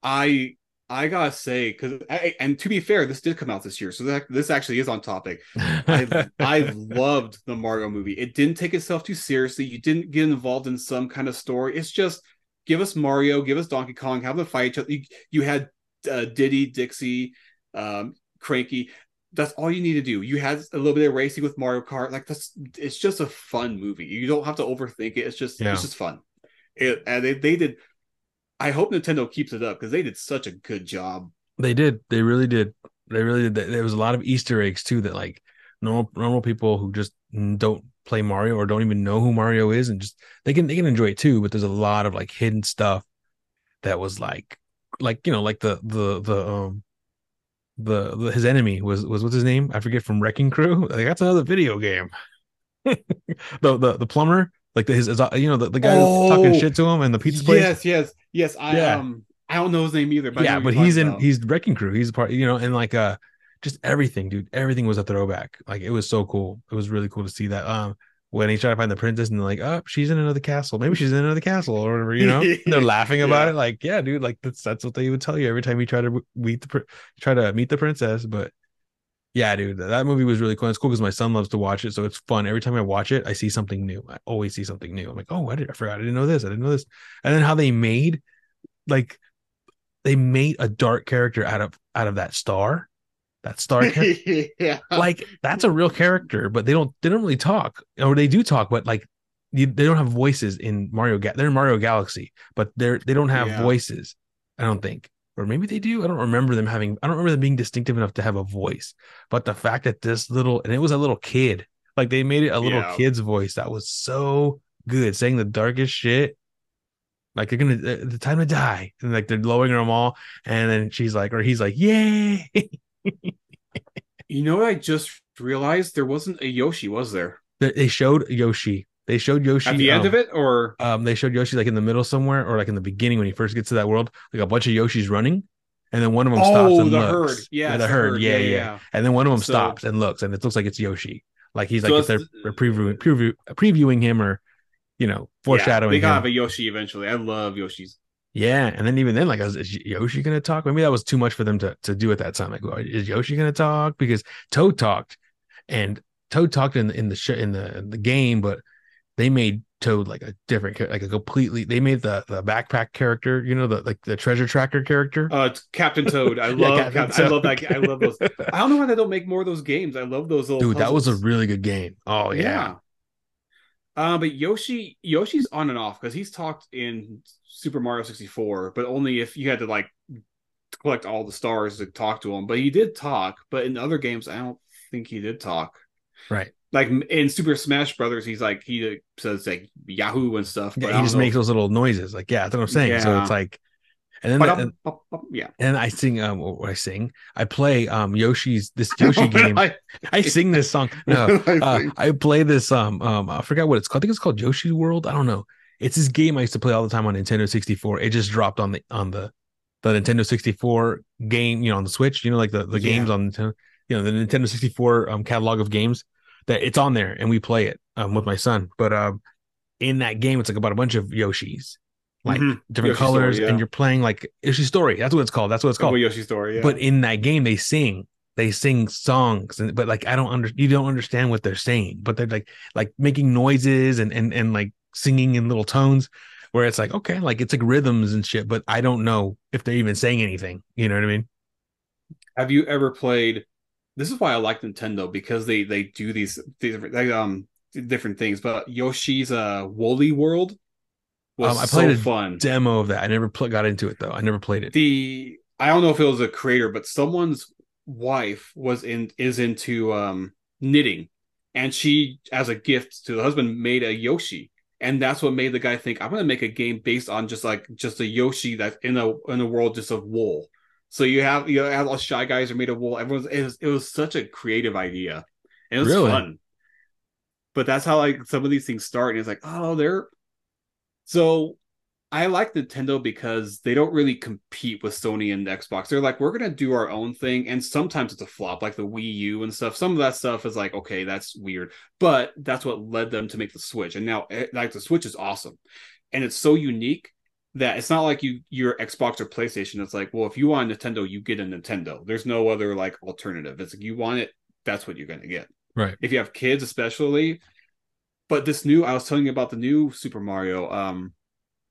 I I gotta say because and to be fair, this did come out this year, so that this actually is on topic. I I loved the Mario movie. It didn't take itself too seriously. You didn't get involved in some kind of story. It's just give us Mario, give us Donkey Kong, have them fight each other. You, you had uh, Diddy, Dixie, um, Cranky. That's all you need to do. You had a little bit of racing with Mario Kart. Like that's it's just a fun movie. You don't have to overthink it. It's just Yeah. it's just fun. It, and they, they did. I hope Nintendo keeps it up because they did such a good job. They did. They really did. They really did. There was a lot of Easter eggs too that like normal normal people who just don't play Mario or don't even know who Mario is and just they can they can enjoy it too. But there's a lot of like hidden stuff that was like like you know like the the the um the, the his enemy was was what's his name I forget from Wrecking Crew. Like that's another video game. the the the plumber like the, his, his you know the, the guy that's talking Oh, shit to him and the pizza place. Yes, yes, yes. I Yeah. um I don't know his name either. But yeah, but he's in about. he's wrecking crew. He's a part, you know, and like uh just everything, dude. Everything was a throwback. Like it was so cool. It was really cool to see that. Um when he tried to find the princess and they're like, oh, she's in another castle. Maybe she's in another castle or whatever, you know. They're laughing about Yeah. it. Like, yeah, dude, like that's that's what they would tell you every time you try to meet the try to meet the princess. But yeah, dude, that, that movie was really cool. It's cool because my son loves to watch it, so it's fun. Every time I watch it, I see something new. I always see something new. I'm like, oh, I did, I forgot, I didn't know this, I didn't know this. And then how they made, like, they made a dark character out of out of that star, that star yeah. like that's a real character, but they don't they don't really talk, or they do talk, but like you, they don't have voices in Mario. Ga- they're in Mario Galaxy, but they're they don't have Yeah. voices. I don't think, or maybe they do. I don't remember them having. I don't remember them being distinctive enough to have a voice. But the fact that this little and it was a little kid, like they made it a little Yeah. kid's voice that was so good, saying the darkest shit. Like they're gonna uh, the time to die, and like they're lowering them all, and then she's like, or he's like, yay. You know what I just realized? There wasn't a Yoshi, was there? They showed Yoshi. They showed Yoshi At the end um, of it, or Um, they showed Yoshi like in the middle somewhere, or like in the beginning when he first gets to that world, like a bunch of Yoshis running, and then one of them stops oh, and the looks. herd, yeah, the it's herd, yeah, yeah, And then one of them So- stops and looks, and it looks like it's Yoshi. Like he's So like if they're previewing preview, previewing him or you know foreshadowing Yeah, they gotta him. have a Yoshi eventually. I love Yoshi's. Yeah, and then even then, like, is is Yoshi gonna talk? Maybe that was too much for them to to do at that time. Like, well, is Yoshi gonna talk? Because Toad talked, and Toad talked in in the sh- in the in the game, but they made Toad like a different, like a completely. They made the the backpack character, you know, the like the treasure tracker character. Uh, it's Captain Toad. I Yeah, love. Captain Cap- I love that. I love those. I don't know why they don't make more of those games. I love those little. Dude, that was a really good game. Oh yeah, Uh, but Yoshi, Yoshi's on and off because he's talked in Super Mario 64, but only if you had to like collect all the stars to talk to him. But he did talk. But in other games, I don't think he did talk. right. Like in Super Smash Brothers, he's like he says like Yahoo and stuff. But Yeah, he just know makes those little noises. Like, yeah, that's what I'm saying. So it's like, and then But the- I'm- up- up- yeah. and I sing um what I sing. I play um Yoshi's this Yoshi game. I, I sing this song. No, I uh, I play this um um I forgot what it's called. I think it's called Yoshi's World. I don't know. It's this game I used to play all the time on Nintendo 64. It just dropped on the on the the Nintendo 64 game, you know, on the Switch. You know, like the the Yeah. games on Nintendo, you know, the Nintendo 64 um catalog of games that it's on there, and we play it um with my son. But um in that game, it's like about a bunch of Yoshis, like Mhm. different Yoshi Story, colors, yeah. and you're playing like Yoshi Story. That's what it's called. That's what it's Oh, called. Yoshi story. Yeah. But in that game, they sing. They sing songs, and but like I don't under you don't understand what they're saying, but they're like like making noises and and and like singing in little tones, where it's like okay, like it's like rhythms and shit, but I don't know if they're even saying anything. You know what I mean? Have you ever played? This is why I like Nintendo because they they do these these um different things. But Yoshi's uh Woolly World was Um, I played so a fun. Demo of that. I never pl- got into it though. I never played it. the I don't know if it was a creator, but someone's wife was in is into um knitting, and she, as a gift to the husband, made a Yoshi, and that's what made the guy think I'm gonna make a game based on just like just a Yoshi that's in a in a world just of wool. So you have you have all shy guys are made of wool. Everyone's it was, it was such a creative idea. And it was Really? fun. But that's how like some of these things start, and it's like, oh, they're so I like Nintendo because they don't really compete with Sony and Xbox. They're like, we're gonna do our own thing, and sometimes it's a flop, like the Wii U and stuff. Some of that stuff is like, okay, that's weird, but that's what led them to make the Switch. And now, eh, like, the Switch is awesome, and it's so unique that it's not like you your Xbox or PlayStation. It's like, well, if you want a Nintendo, you get a Nintendo. There's no other like alternative. It's like you want it, that's what you're gonna get. Right. If you have kids, especially. But this new, I was telling you about the new Super Mario um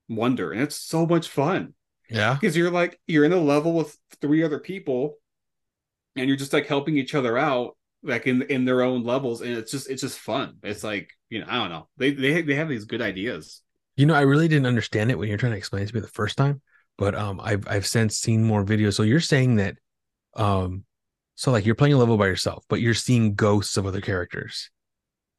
Wonder, and it's so much fun Yeah. because you're like you're in a level with three other people, and you're just like helping each other out, like in in their own levels, and it's just it's just fun. It's like you know I don't know they they they have these good ideas. You know, I really didn't understand it when you're trying to explain it to me the first time, but um, I've I've since seen more videos. So you're saying that, um, so like you're playing a level by yourself, but you're seeing ghosts of other characters,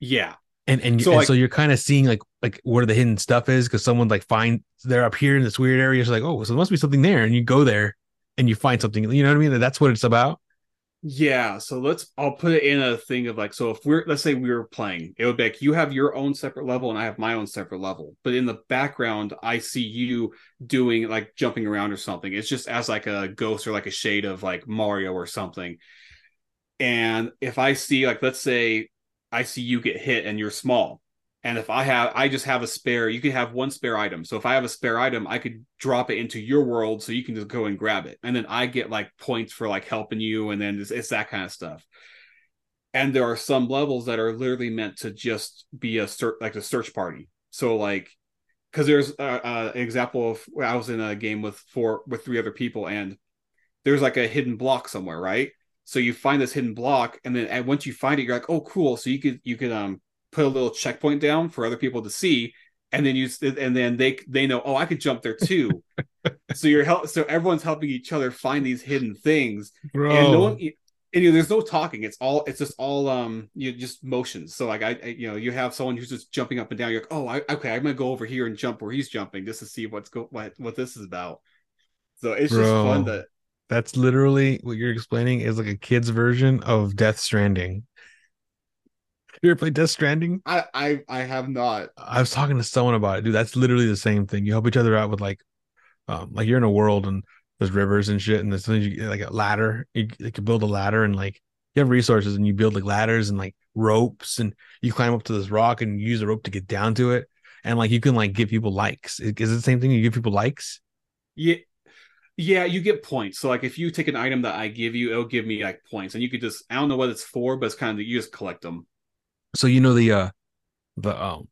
Yeah, and and, So, and like- so you're kind of seeing like like where the hidden stuff is because someone like find they're up here in this weird area. So like, oh, so there must be something there, and you go there and you find something. You know what I mean? That's what it's about. Yeah, so let's I'll put it in a thing of like so if we're let's say we were playing, it would be like you have your own separate level and I have my own separate level. But in the background, I see you doing like jumping around or something. It's just as like a ghost or like a shade of like Mario or something. And if I see like let's say I see you get hit and you're small. And if I have I just have a spare, you can have one spare item. So if I have a spare item, I could drop it into your world so you can just go and grab it. And then I get like points for like helping you and then it's, it's that kind of stuff. And there are some levels that are literally meant to just be a search like a search party. So like because there's uh, uh, an example of I was in a game with four with three other people and there's like a hidden block somewhere, right? So you find this hidden block, and then and once you find it, you're like, oh, cool. So you could you could um put a little checkpoint down for other people to see, and then you and then they they know, oh, I could jump there too. so you're help so everyone's helping each other find these hidden things, Bro. and no one. And you know, there's no talking. It's all. It's just all. Um, you just motions. So like I, I, you know, you have someone who's just jumping up and down. You're like, oh, I, okay, I'm gonna go over here and jump where he's jumping just to see what's go what what this is about. So it's just fun to That's literally what you're explaining is like a kid's version of Death Stranding. You ever played Death Stranding? I I I have not. I was talking to someone about it, dude. That's literally the same thing. You help each other out with like, um, like you're in a world and there's rivers and shit, and there's things you like a ladder. You, you can build a ladder and like you have resources and you build like ladders and like ropes and you climb up to this rock and you use a rope to get down to it and like you can like give people likes. Is is it the same thing? You give people likes? Yeah. Yeah, you get points. So like if you take an item that I give you, it'll give me like points. And you could just I don't know what it's for, but it's kind of you just collect them. So you know the uh the um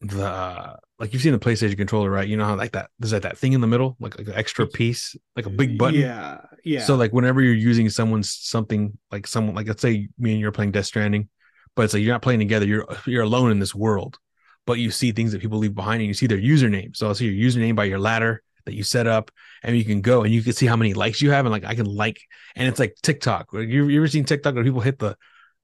the uh, like you've seen the PlayStation controller, right? You know how like that there's like that thing in the middle, like, like an extra piece, like a big button. Yeah. Yeah. So like whenever you're using someone's something like someone like let's say me and you're playing Death Stranding, but it's like you're not playing together. You're you're alone in this world, but you see things that people leave behind, and you see their username. So I'll see your username by your ladder that you set up, and you can go and you can see how many likes you have, and like I can like, and it's like TikTok. You you ever seen TikTok where people hit the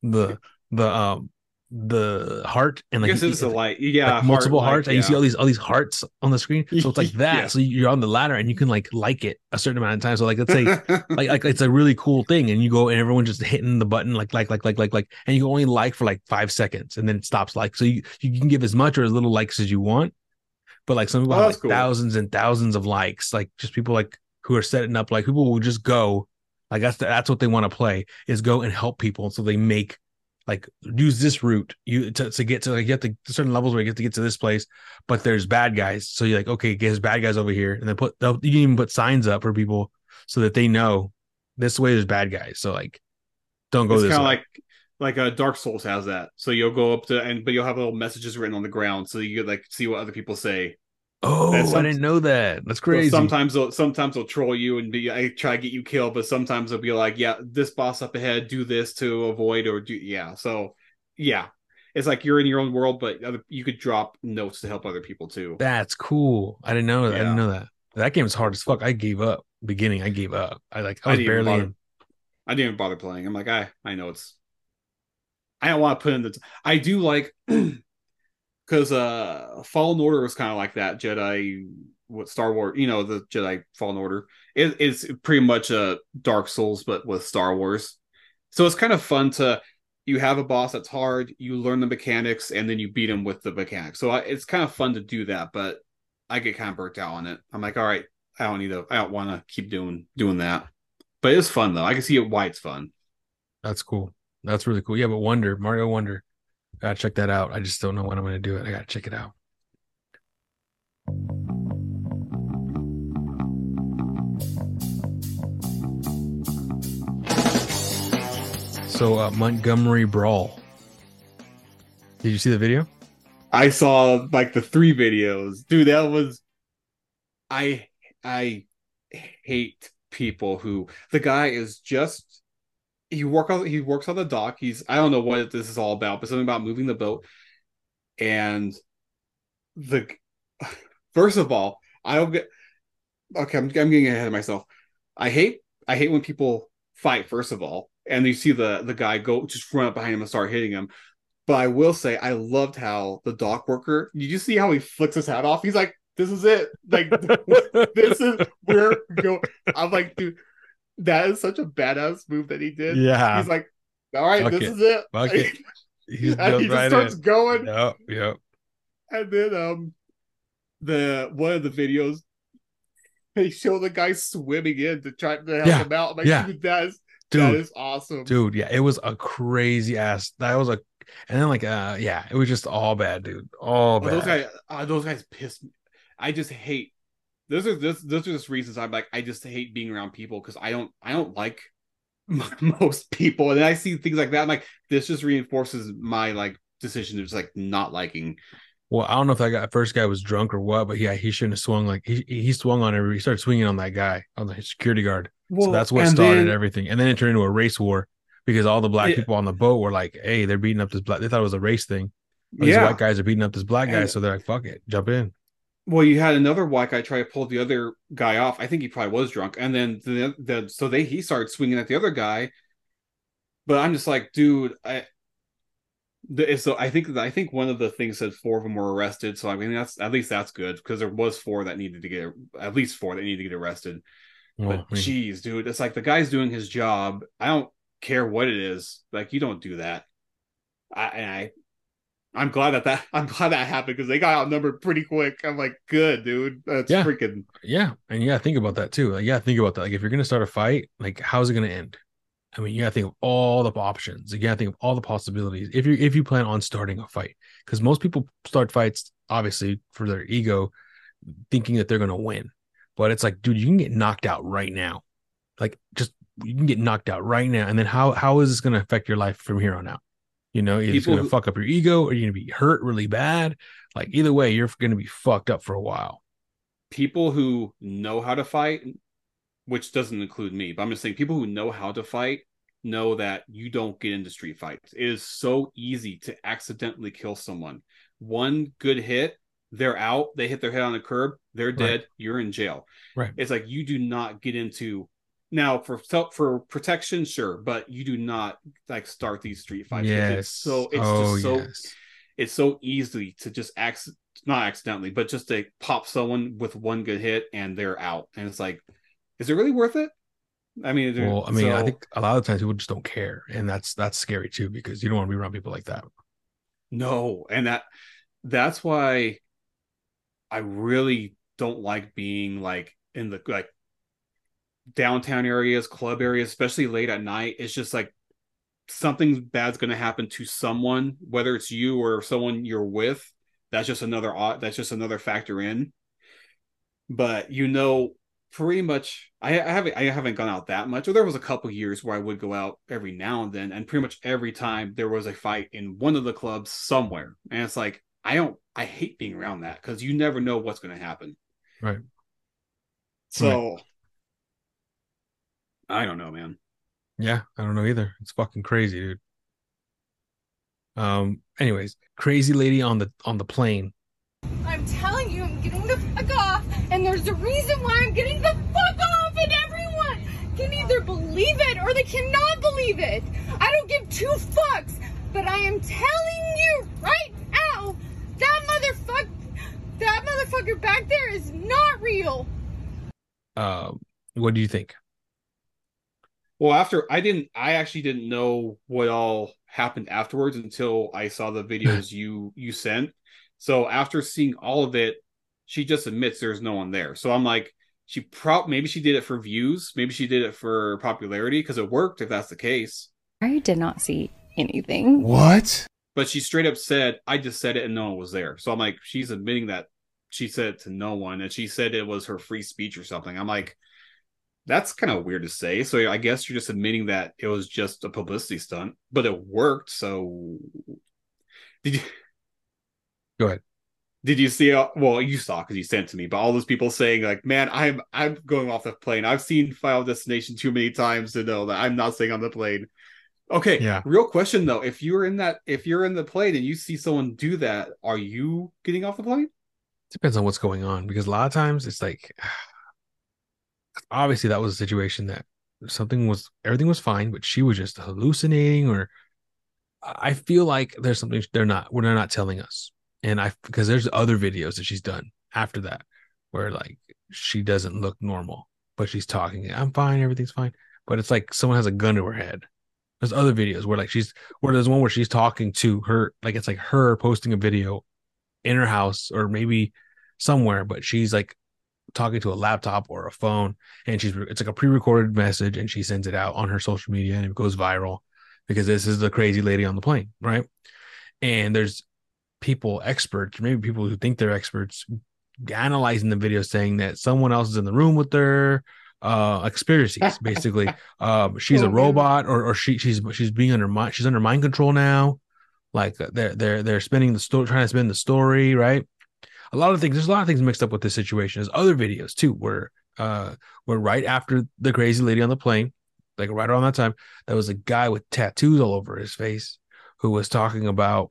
the the um the heart and I like guess it's a light. Yeah. like multiple heart, hearts, like, and you see all these all these hearts on the screen. So it's like that. Yeah. So you're on the ladder, and you can like like it a certain amount of time. So like let's say like like it's a really cool thing and you go and everyone just hitting the button like like like like like like and you can only like for like five seconds and then it stops like so you you can give as much or as little likes as you want but like some people Oh, have like cool. thousands and thousands of likes like just people like who are setting up like people will just go like that's that's what they want to play is go and help people so they make like use this route you to, to get to like you have to certain levels where you get to get to this place but there's bad guys so you're like okay there's bad guys over here and then put you can even put signs up for people so that they know this way there's bad guys. So like, don't go it's this kind of like like uh, Dark Souls has that. So you'll go up to and but you'll have little messages written on the ground, so you could like see what other people say. Oh, I didn't know that. That's crazy. sometimes they'll sometimes they'll troll you and be I try to get you killed, but sometimes they'll be like, yeah, this boss up ahead, do this to avoid or do yeah. So yeah, it's like you're in your own world, but other, you could drop notes to help other people too. That's cool. I didn't know that. I didn't know that. That game is hard as fuck. I gave up. Beginning, I gave up. I like I was barely bother. I didn't even bother playing. I'm like, I I know it's. I don't want to put in the. T- I do like, because uh, Fallen Order was kind of like that Jedi, what Star Wars, you know, the Jedi Fallen Order. It, it's pretty much a Dark Souls, but with Star Wars. So it's kind of fun to. You have a boss that's hard. You learn the mechanics, and then you beat him with the mechanics. So I, it's kind of fun to do that, but I get kind of burnt out on it. I'm like, all right, I don't need to. I don't want to keep doing doing that. But it's fun though. I can see why it's fun. That's cool. That's really cool. Yeah, but Wonder, Mario Wonder. Gotta check that out. I just don't know when I'm gonna do it. I gotta check it out. So uh, Montgomery Brawl. Did you see the video? I saw like the three videos. Dude, that was I I hate people who the guy is just he work on he works on the dock. He's I don't know what this is all about, but something about moving the boat. And the first of all, I don't get okay, I'm I'm getting ahead of myself. I hate I hate when people fight, first of all, and you see the the guy go just run up behind him and start hitting him. But I will say, I loved how the dock worker. Did you see how he flicks his hat off? He's like, "This is it. Like, this is where we go." I'm like, dude, that is such a badass move that he did. Yeah. He's like, "All right, Fuck this it. is it." Fuck it. He's and he just right starts in. going, Yep, yep. and then um, the one of the videos they show the guy swimming in to try to help Yeah, him out. I'm like, yeah. dude, that is Dude, is awesome. dude, yeah, it was a crazy ass. That was a, and then like, uh, yeah, it was just all bad, dude, all Oh, bad. those guys, uh, those guys piss me. I just hate. Those are those, those are just reasons I'm like I just hate being around people because I don't I don't like most people, and then I see things like that. I'm like this just reinforces my like decision to just like not liking. Well, I don't know if that guy first guy was drunk or what, but yeah, he shouldn't have swung like he he swung on every. He started swinging on that guy on the security guard. Well, so that's what started then- everything, and then it turned into a race war because all the black Yeah. people on the boat were like, "Hey, they're beating up this black." They thought it was a race thing. These Yeah. white guys are beating up this black guy, And- so they're like, "Fuck it, jump in." Well, you had another white guy try to pull the other guy off. I think he probably was drunk, and then the the so they he started swinging at the other guy. But I'm just like, dude, I. The, so I think I think one of the things said four of them were arrested. So I mean that's at least that's good because there was four that needed to get at least four that needed to get arrested. Well, But geez, dude, it's like the guy's doing his job. I don't care what it is. Like you don't do that. I and I I'm glad that that I'm glad that happened because they got outnumbered pretty quick. I'm like, good, dude. That's Yeah. freaking yeah, and yeah, think about that too. Like, yeah, think about that. Like, if you're gonna start a fight, like, how's it gonna end? I mean, you gotta think of all the options. You gotta think of all the possibilities if you if you plan on starting a fight. Because most people start fights obviously for their ego, thinking that they're gonna win. But it's like, dude, you can get knocked out right now. Like just you can get knocked out right now. And then how how is this gonna affect your life from here on out? You know, it's People gonna fuck up your ego or you're gonna be hurt really bad. Like either way, you're gonna be fucked up for a while. people who know how to fight, which doesn't include me, but I'm just saying people who know how to fight know that you don't get into street fights. It is so easy to accidentally kill someone. One good hit, they're out, they hit their head on the curb, they're dead, you're in jail. Right. It's like you do not get into now for for protection, sure, but you do not like start these street fights. yes. It's so it's oh, just so yes. it's so easy to just acc- not accidentally, but just to pop someone with one good hit and they're out. And it's like, is it really worth it? I mean, Well, I mean, I think a lot of times people just don't care, and that's that's scary too because you don't want to be around people like that. no, and that that's why I really don't like being like in the like downtown areas, club areas, especially late at night. It's just like something bad's going to happen to someone, whether it's you or someone you're with. That's just another. That's just another factor in. But you know, pretty much, I, I haven't I haven't gone out that much. Or there was a couple years where I would go out every now and then, and pretty much every time there was a fight in one of the clubs somewhere, and it's like I don't. I hate being around that because you never know what's going to happen. Right. So. I don't know, man. Yeah, I don't know either. It's fucking crazy, dude. Um. Anyways, crazy lady on the on the plane. I'm telling you, I'm getting the fuck off, and there's a reason why I'm getting the fuck off, and everyone can either believe it or they cannot believe it. I don't give two fucks, but I am telling you right now, that motherfucker, that motherfucker back there is not real. Um. What do you think? Well, after I didn't, I actually didn't know what all happened afterwards until I saw the videos you you sent. So after seeing all of it, she just admits there's no one there. So I'm like, she prob maybe she did it for views, maybe she did it for popularity because it worked if that's the case. I did not see anything. What? But she straight up said, "I just said it and no one was there." So I'm like, she's admitting that she said it to no one, and she said it was her free speech or something. I'm like, that's kind of weird to say. So I guess you're just admitting that it was just a publicity stunt, but it worked. So did you? Go ahead. Did you see? Well, you saw because you sent to me. But all those people saying like, "Man, I'm I'm going off the plane. I've seen Final Destination too many times to know that I'm not staying on the plane." Okay, Yeah. Real question though: If you're in that, if you're in the plane and you see someone do that, are you getting off the plane? Depends on what's going on because a lot of times it's like obviously that was a situation that something was everything was fine, but she was just hallucinating or I feel like there's something they're not we're they're not telling us. And I because there's other videos that she's done after that where like she doesn't look normal, but she's talking, I'm fine, everything's fine. But it's like someone has a gun to her head. There's other videos where like she's where there's one where she's talking to her, like it's like her posting a video in her house or maybe somewhere, but she's like talking to a laptop or a phone and she's it's like a pre-recorded message and she sends it out on her social media and it goes viral because this is the crazy lady on the plane, right? And there's people experts, maybe people who think they're experts analyzing the video saying that someone else is in the room with her uh conspiracies basically. Um she's Oh, a robot or or she she's she's being under mind she's under mind control now. Like they're they're they're spinning the story trying to spin the story right a lot of things there's a lot of things mixed up with this situation. There's other videos too where uh where right after the crazy lady on the plane like right around that time there was a guy with tattoos all over his face who was talking about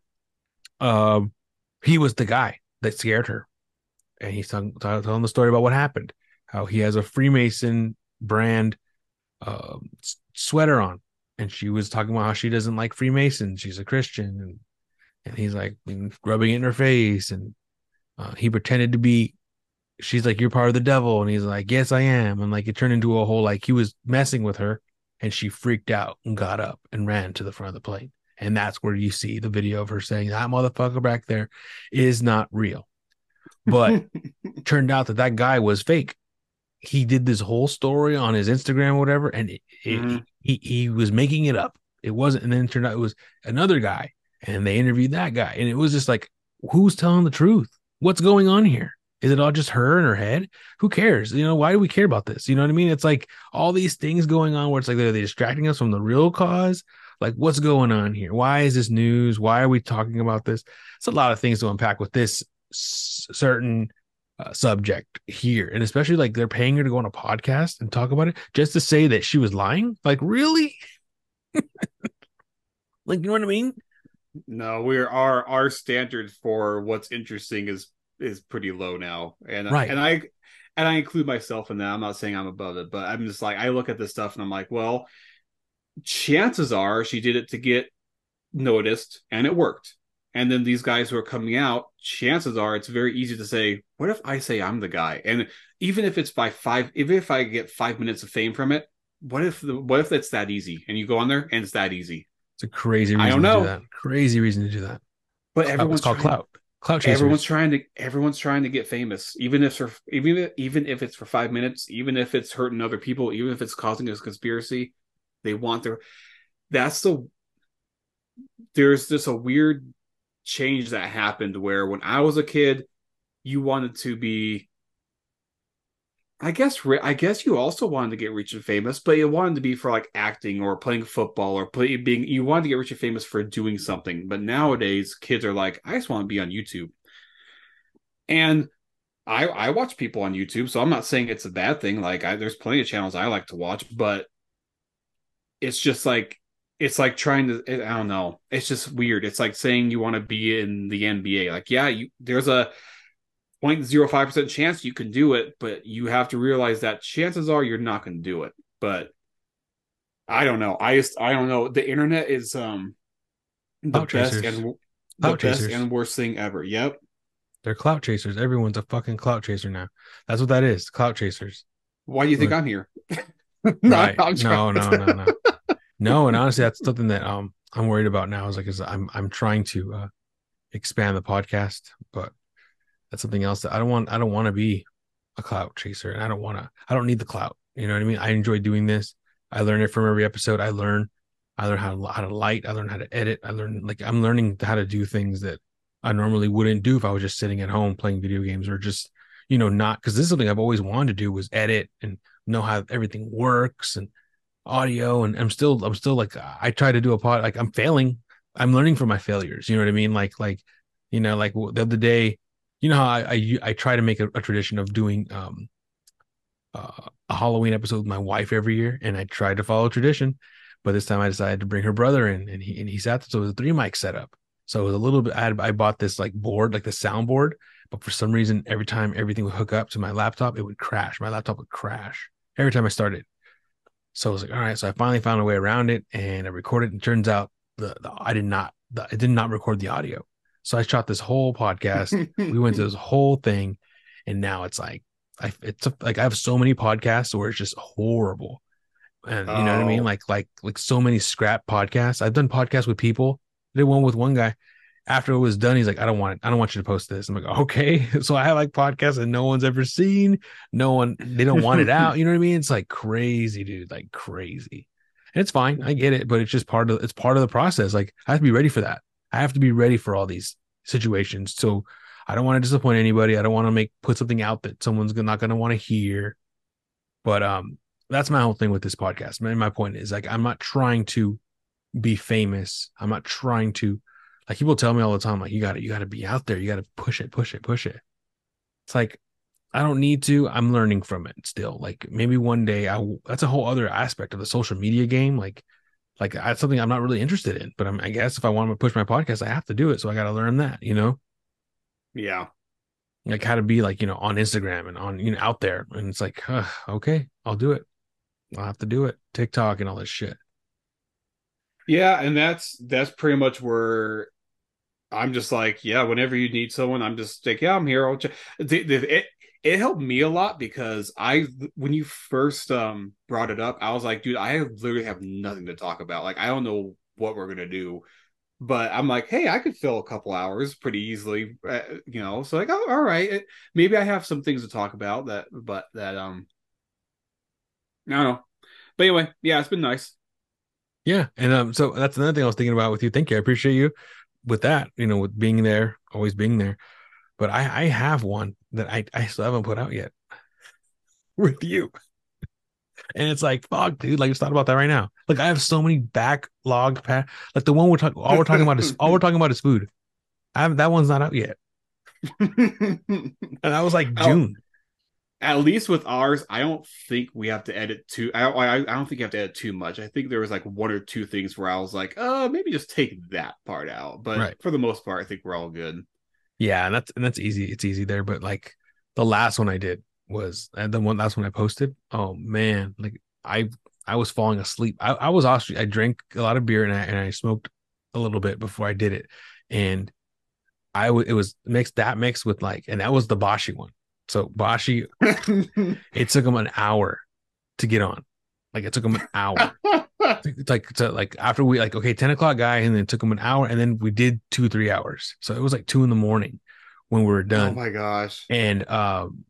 um he was the guy that scared her. And he's telling, telling the story about what happened how he has a freemason brand s- sweater on. And she was talking about how she doesn't like freemasons. She's a christian. And and he's like rubbing it in her face and uh, he pretended to be she's like you're part of the devil and he's like yes i am and like it turned into a whole like he was messing with her and she freaked out and got up and ran to the front of the plane and that's where you see the video of her saying that motherfucker back there is not real but turned out that that guy was fake he did this whole story on his Instagram, or whatever, and it, it- Mhm. he he was making it up. It wasn't, and then it turned out it was another guy, and they interviewed that guy, and it was just like, who's telling the truth? What's going on here? Is it all just her in her head? Who cares? You know, why do we care about this? You know what I mean? It's like all these things going on where it's like they're they distracting us from the real cause. Like, what's going on here? Why is this news? Why are we talking about this? It's a lot of things to unpack with this s- certain uh, subject here, and especially like they're paying her to go on a podcast and talk about it just to say that she was lying. Like, really? like, you know what I mean? No, we're our our standard for what's interesting is is pretty low now, and Right. and I and I include myself in that. I'm not saying I'm above it, but I'm just like I look at this stuff and I'm like, well, chances are she did it to get noticed, and it worked. And then these guys who are coming out, chances are it's very easy to say, what if I say I'm the guy? And even if it's by five, even if I get five minutes of fame from it, what if the what if it's that easy? And you go on there and it's that easy. It's a crazy reason I don't to know. do that. Crazy reason to do that. But Clout- everyone's called trying- clout. Clout chasers. everyone's trying to everyone's trying to get famous even if for even if, even if it's for five minutes even if it's hurting other people even if it's causing a conspiracy they want their that's the there's just a weird change that happened where when i was a kid you wanted to be i guess i guess you also wanted to get rich and famous but you wanted to be for like acting or playing football or play being you wanted to get rich and famous for doing something but nowadays kids are like i just want to be on youtube and I I watch people on YouTube, so I'm not saying it's a bad thing. Like I, there's plenty of channels I like to watch, but it's just like it's like trying to eh, I don't know. It's just weird. It's like saying you want to be in the NBA. Like yeah, you there's a 0.05% chance you can do it, but you have to realize that chances are you're not going to do it. But I don't know. I just I don't know. The internet is um the Clout best chasers. and the Clout best chasers. and worst thing ever. Yep. They're clout chasers. Everyone's a fucking clout chaser now. That's what that is. Clout chasers. Why do you think. I'm here? Right. I'm No, no, no, no. No, and honestly, that's something that um I'm worried about now. Is like, is I'm I'm trying to uh expand the podcast, that's something else that I don't want. I don't want to be a clout chaser, and I don't want to. I don't need the clout. You know what I mean? I enjoy doing this. I learn it from every episode. I learn. I learn how to how to light. I learn how to edit. I learn like I'm learning how to do things that I normally wouldn't do if I was just sitting at home playing video games or just you know not because this is something I've always wanted to do was edit and know how everything works and audio and I'm still I'm still like I try to do a pod like I'm failing I'm learning from my failures you know what I mean like like you know like the other day you know how I I, I try to make a, a tradition of doing um uh, a Halloween episode with my wife every year and I tried to follow tradition but this time I decided to bring her brother in and he and he sat so it was a three mic setup so it was a little bit I, had, I bought this like board like the soundboard but for some reason every time everything would hook up to my laptop it would crash my laptop would crash every time I started so I was like, all right. So I finally found a way around it and I recorded. And turns out the, the I did not the, I did not record the audio. So I shot this whole podcast. we went to this whole thing, and now it's like I it's like I have so many podcasts where it's just horrible. And you know what I mean? Oh. Like like like so many scrap podcasts. I've done podcasts with people. I did one with one guy. After it was done, he's like, I don't want it. I don't want you to post this. I'm like, okay. So I have like podcasts that no one's ever seen. No one, they don't want it out. You know what I mean? It's like crazy, dude. Like crazy. And it's fine. I get it, but it's just part of it's part of the process. Like I have to be ready for that. I have to be ready for all these situations. So I don't want to disappoint anybody. I don't want to make put something out that someone's not going to want to hear. But um, that's my whole thing with this podcast. My, my point is like I'm not trying to be famous. I'm not trying to like people tell me all the time, like you got to you got to be out there. You got to push it, push it, push it. It's like I don't need to. I'm learning from it still. Like maybe one day I that's a whole other aspect of the social media game. Like like that's something I'm not really interested in. But I'm, I guess if I want to push my podcast, I have to do it. So I got to learn that. You know, yeah. like how to be like you know on Instagram and on you know out there. And it's like huh, okay, I'll do it. I'll have to do it. TikTok and all this shit. Yeah, and that's that's pretty much where I'm just like, yeah, whenever you need someone, I'm just like, yeah, I'm here. I'll check. The, the, it helped me a lot because I when you first um brought it up, I was like, dude, I literally have nothing to talk about. Like, I don't know what we're gonna do, but I'm like, hey, I could fill a couple hours pretty easily, uh, you know. So like, oh, all right, maybe I have some things to talk about that, but that um I don't know. But anyway, yeah, it's been nice. Yeah, and um, so that's another thing I was thinking about with you. Thank you, I appreciate you with that. You know, with being there, always being there. But I, I have one that I, I still haven't put out yet with you, and it's like, fuck, dude. Like, just thought about that right now. Like, I have so many backlogged pa- Like the one we're talking, all we're talking about is all we're talking about is food. I have that one's not out yet, and I was like Oh. June. At least with ours, I don't think we have to edit too. I, I I don't think you have to edit too much. I think there was like one or two things where I was like, uh, maybe just take that part out. But Right. for the most part, I think we're all good. Yeah, and that's and that's easy. It's easy there, but like the last one I did was and the one last one I posted. Oh man, like I I was falling asleep. I, I was actually I drank a lot of beer and I and I smoked a little bit before I did it, and I w- it was mixed that mixed with like and that was the Bashi one. So Bashi, it took him an hour to get on. Like it took him an hour. It's like to like after we like okay 10 o'clock guy and then it took him an hour and then we did two three hours. So it was like two in the morning when we were done. oh my gosh. and um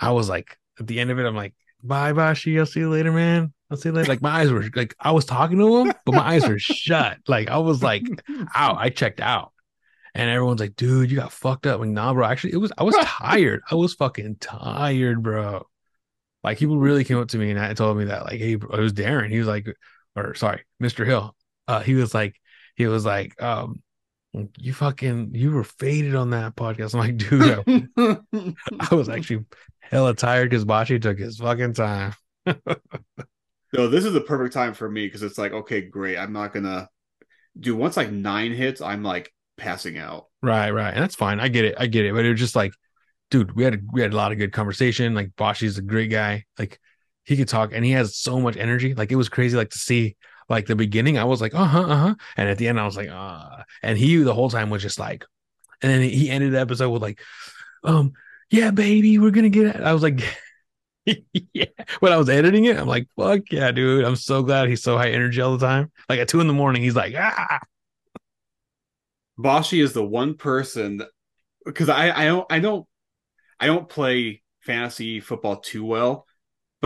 i was like at the end of it i'm like bye bashi i'll see you later man. I'll see you later. Like my eyes were like i was talking to him but my eyes were shut. Like i was like out. I checked out. And everyone's like dude you got fucked up. Like nah bro. Actually it was i was tired. I was fucking tired bro. Like people really came up to me and I told me that like hey bro, it was darren. He was like or sorry mr hill uh he was like he was like um you fucking you were faded on that podcast i'm like dude I, I was actually hella tired because bashi took his fucking time No, this is the perfect time for me because it's like, okay, great. I'm not gonna do once like nine hits, I'm like passing out. Right, right. And that's fine. I get it. I get it. But it was just like, dude, we had a, we had a lot of good conversation. Like Bashi's a great guy. Like he could talk and he has so much energy. Like it was crazy like to see like the beginning, I was like, uh-huh, uh-huh. And at the end, I was like, uh and he the whole time was just like, and then he ended the episode with like, um, yeah, baby, we're gonna get it. I was like, yeah. When I was editing it, I'm like, fuck yeah, dude. I'm so glad he's so high energy all the time. Like at two in the morning, he's like, ah, Bashi is the one person because I I don't I don't I don't play fantasy football too well,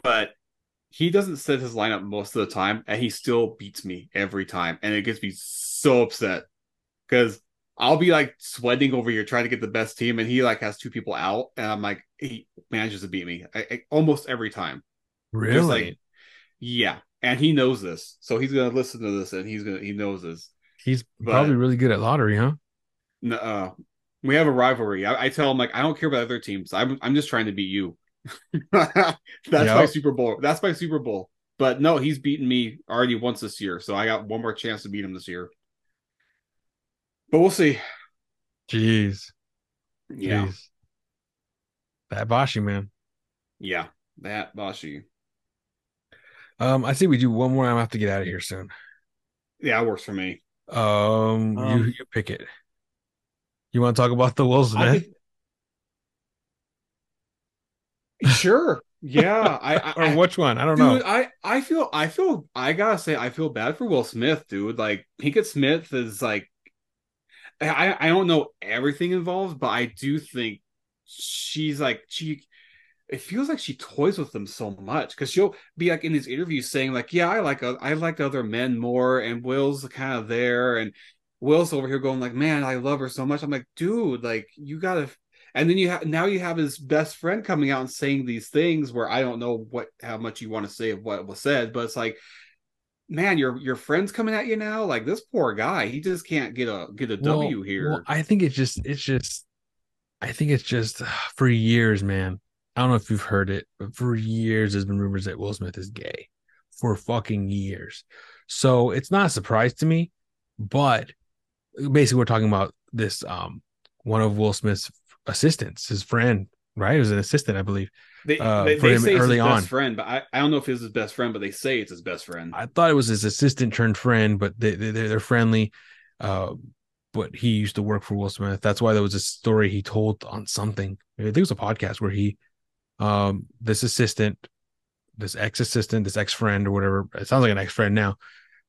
but he doesn't set his lineup most of the time, and he still beats me every time, and it gets me so upset because I'll be like sweating over here trying to get the best team, and he like has two people out, and I'm like he manages to beat me I, I- almost every time. really? Like- Yeah, and he knows this, so he's gonna listen to this, and he's gonna he knows this. he's but- probably really good at lottery, huh? No, uh, we have a rivalry. I, I tell him like I don't care about other teams. I'm I'm just trying to beat you. That's my Super Bowl. That's my Super Bowl. But no, he's beaten me already once this year, so I got one more chance to beat him this year. But we'll see. Jeez. Yeah, Jeez. That Bashi man. yeah, that Bashi. Um, I see we do one more. I'm gonna have to get out of here soon. Yeah, it works for me. Um, you Um, you pick it. You want to talk about the Will I Smith think- Sure. Yeah. I, I or which one? I don't dude, know. I I feel I feel I gotta say I feel bad for Will Smith, dude. Like Pinkett Smith is like I I don't know everything involved, but I do think she's like she it feels like she toys with them so much because she'll be like in these interviews saying like yeah I like uh, I like other men more and Will's kind of there and Will's over here going like man I love her so much I'm like dude like you gotta and then you have now you have his best friend coming out and saying these things where I don't know what how much you want to say of what was said, but it's like, man, your your friend's coming at you now. Like this poor guy, he just can't get a get a W Well- here. well, I think it's just it's just I think it's just for years, man. I don't know if you've heard it, but for years there's been rumors that Will Smith is gay. For fucking years. So it's not a surprise to me, but basically we're talking about this um one of Will Smith's assistants, his friend, right? It was an assistant, I believe. they uh, they, for they him say it's early his on. best friend, but I, I don't know if it's his best friend, but they say it's his best friend. I thought it was his assistant turned friend, but they, they they're, they're friendly. Uh, but he used to work for Will Smith. That's why there was a story he told on something. I think it was a podcast where he, um, this assistant, this ex assistant, this ex friend or whatever. It sounds like an ex friend now.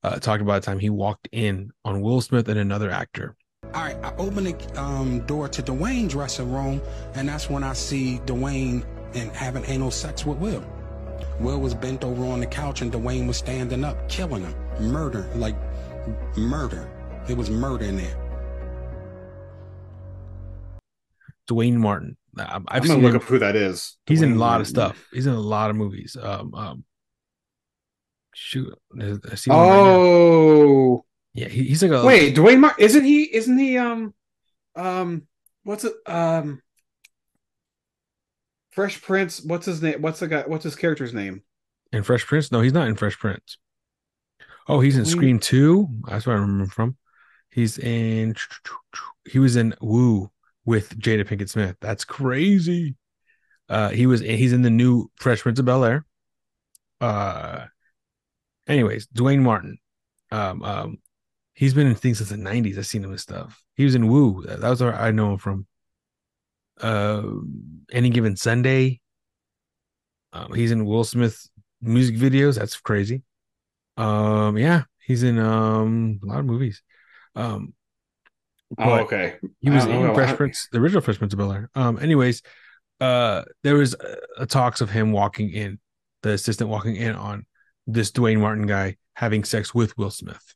Uh, talked about the time he walked in on Will Smith and another actor. All right, I open the um, door to Duane's dressing room, and that's when I see Duane and having anal sex with Will. Will was bent over on the couch and Duane was standing up, killing him. Murder, like murder. It was murder in there. Duane Martin. I- I've I'm seen gonna look him. up who that is. He's in a Duane lot of stuff. He's in a lot of movies. Um, um shoot, I see one right now. Oh, yeah, he, he's like a wait, Duane Martin isn't he? Isn't he? Um, um, what's it? Um, Fresh Prince. What's his name? What's the guy? What's his character's name? in Fresh Prince. No, he's not in Fresh Prince. Oh, he's in Scream Two. That's where I remember him from. He's in. He was in Woo with Jada Pinkett Smith. That's crazy. Uh, he was. He's in the new Fresh Prince of Bel Air. Uh, anyways, Duane Martin. Um, um, he's been in things since the '90s. I've seen him in stuff. He was in Woo. That was where I know him from. Uh, any given Sunday. Um, he's in Will Smith music videos. That's crazy. Um, yeah, he's in um a lot of movies. Um, Oh, okay. he was in know. Fresh I- Prince, the original Fresh Prince of Bel Air. Um, anyways, uh, there was uh, a talks of him walking in, the assistant walking in on this Duane Martin guy having sex with Will Smith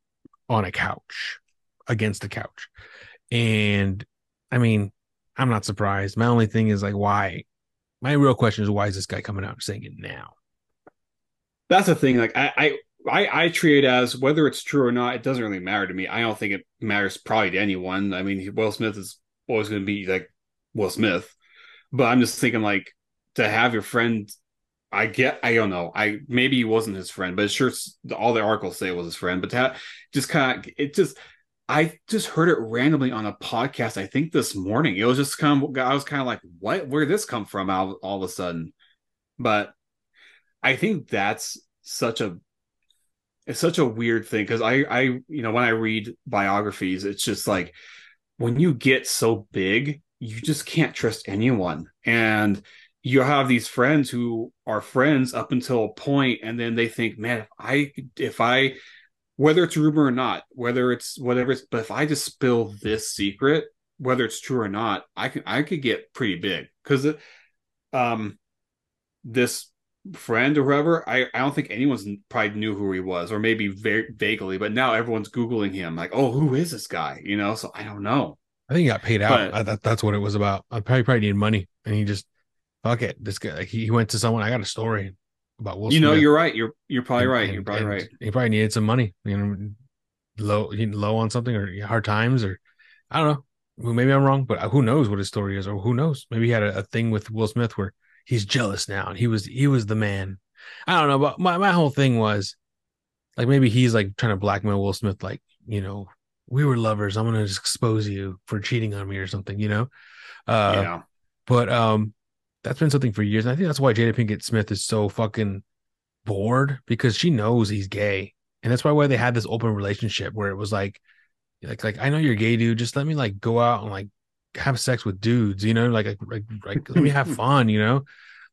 on a couch against the couch, and I mean, I'm not surprised. My only thing is like, why? My real question is, why is this guy coming out and saying it now? That's the thing. Like I, I, I, I treat it as whether it's true or not. It doesn't really matter to me. I don't think it matters probably to anyone. I mean, Will Smith is always going to be like Will Smith, but I'm just thinking like to have your friend. I get. I don't know. I maybe he wasn't his friend, but sure, all the articles say it was his friend. But to have, just kind of, it just. I just heard it randomly on a podcast. I think this morning. It was just kind of. I was kind of like, "What? Where did this come from?" All, all of a sudden, but I think that's such a it's such a weird thing because I I you know when I read biographies, it's just like when you get so big, you just can't trust anyone, and you have these friends who are friends up until a point, and then they think, man, if I if I whether it's rumor or not, whether it's whatever it's, but if I just spill this secret, whether it's true or not, I can I could get pretty big because um this friend or whoever, I, I don't think anyone's probably knew who he was, or maybe very vaguely, but now everyone's Googling him, like, oh, who is this guy? You know, so I don't know. I think he got paid out. But- I, that, that's what it was about. I probably probably needed money, and he just fuck it. This guy, like, he, went to someone. I got a story about Will. you know, Smith, you're right. You're you're probably and- right. and- you're probably right. He probably needed some money. You know, low low on something or hard times or I don't know. Well, maybe I'm wrong, but who knows what his story is, or who knows? Maybe he had a, a thing with Will Smith where he's jealous now, and he was he was the man. I don't know, but my my whole thing was like maybe he's like trying to blackmail Will Smith, like you know we were lovers. I'm gonna just expose you for cheating on me or something, you know. Uh, yeah. but um, that's been something for years, and I think that's why Jada Pinkett Smith is so fucking bored because she knows he's gay, and that's why why they had this open relationship where it was like, like like I know you're gay, dude. Just let me like go out and like have sex with dudes, you know, like like like, like let me have fun, you know.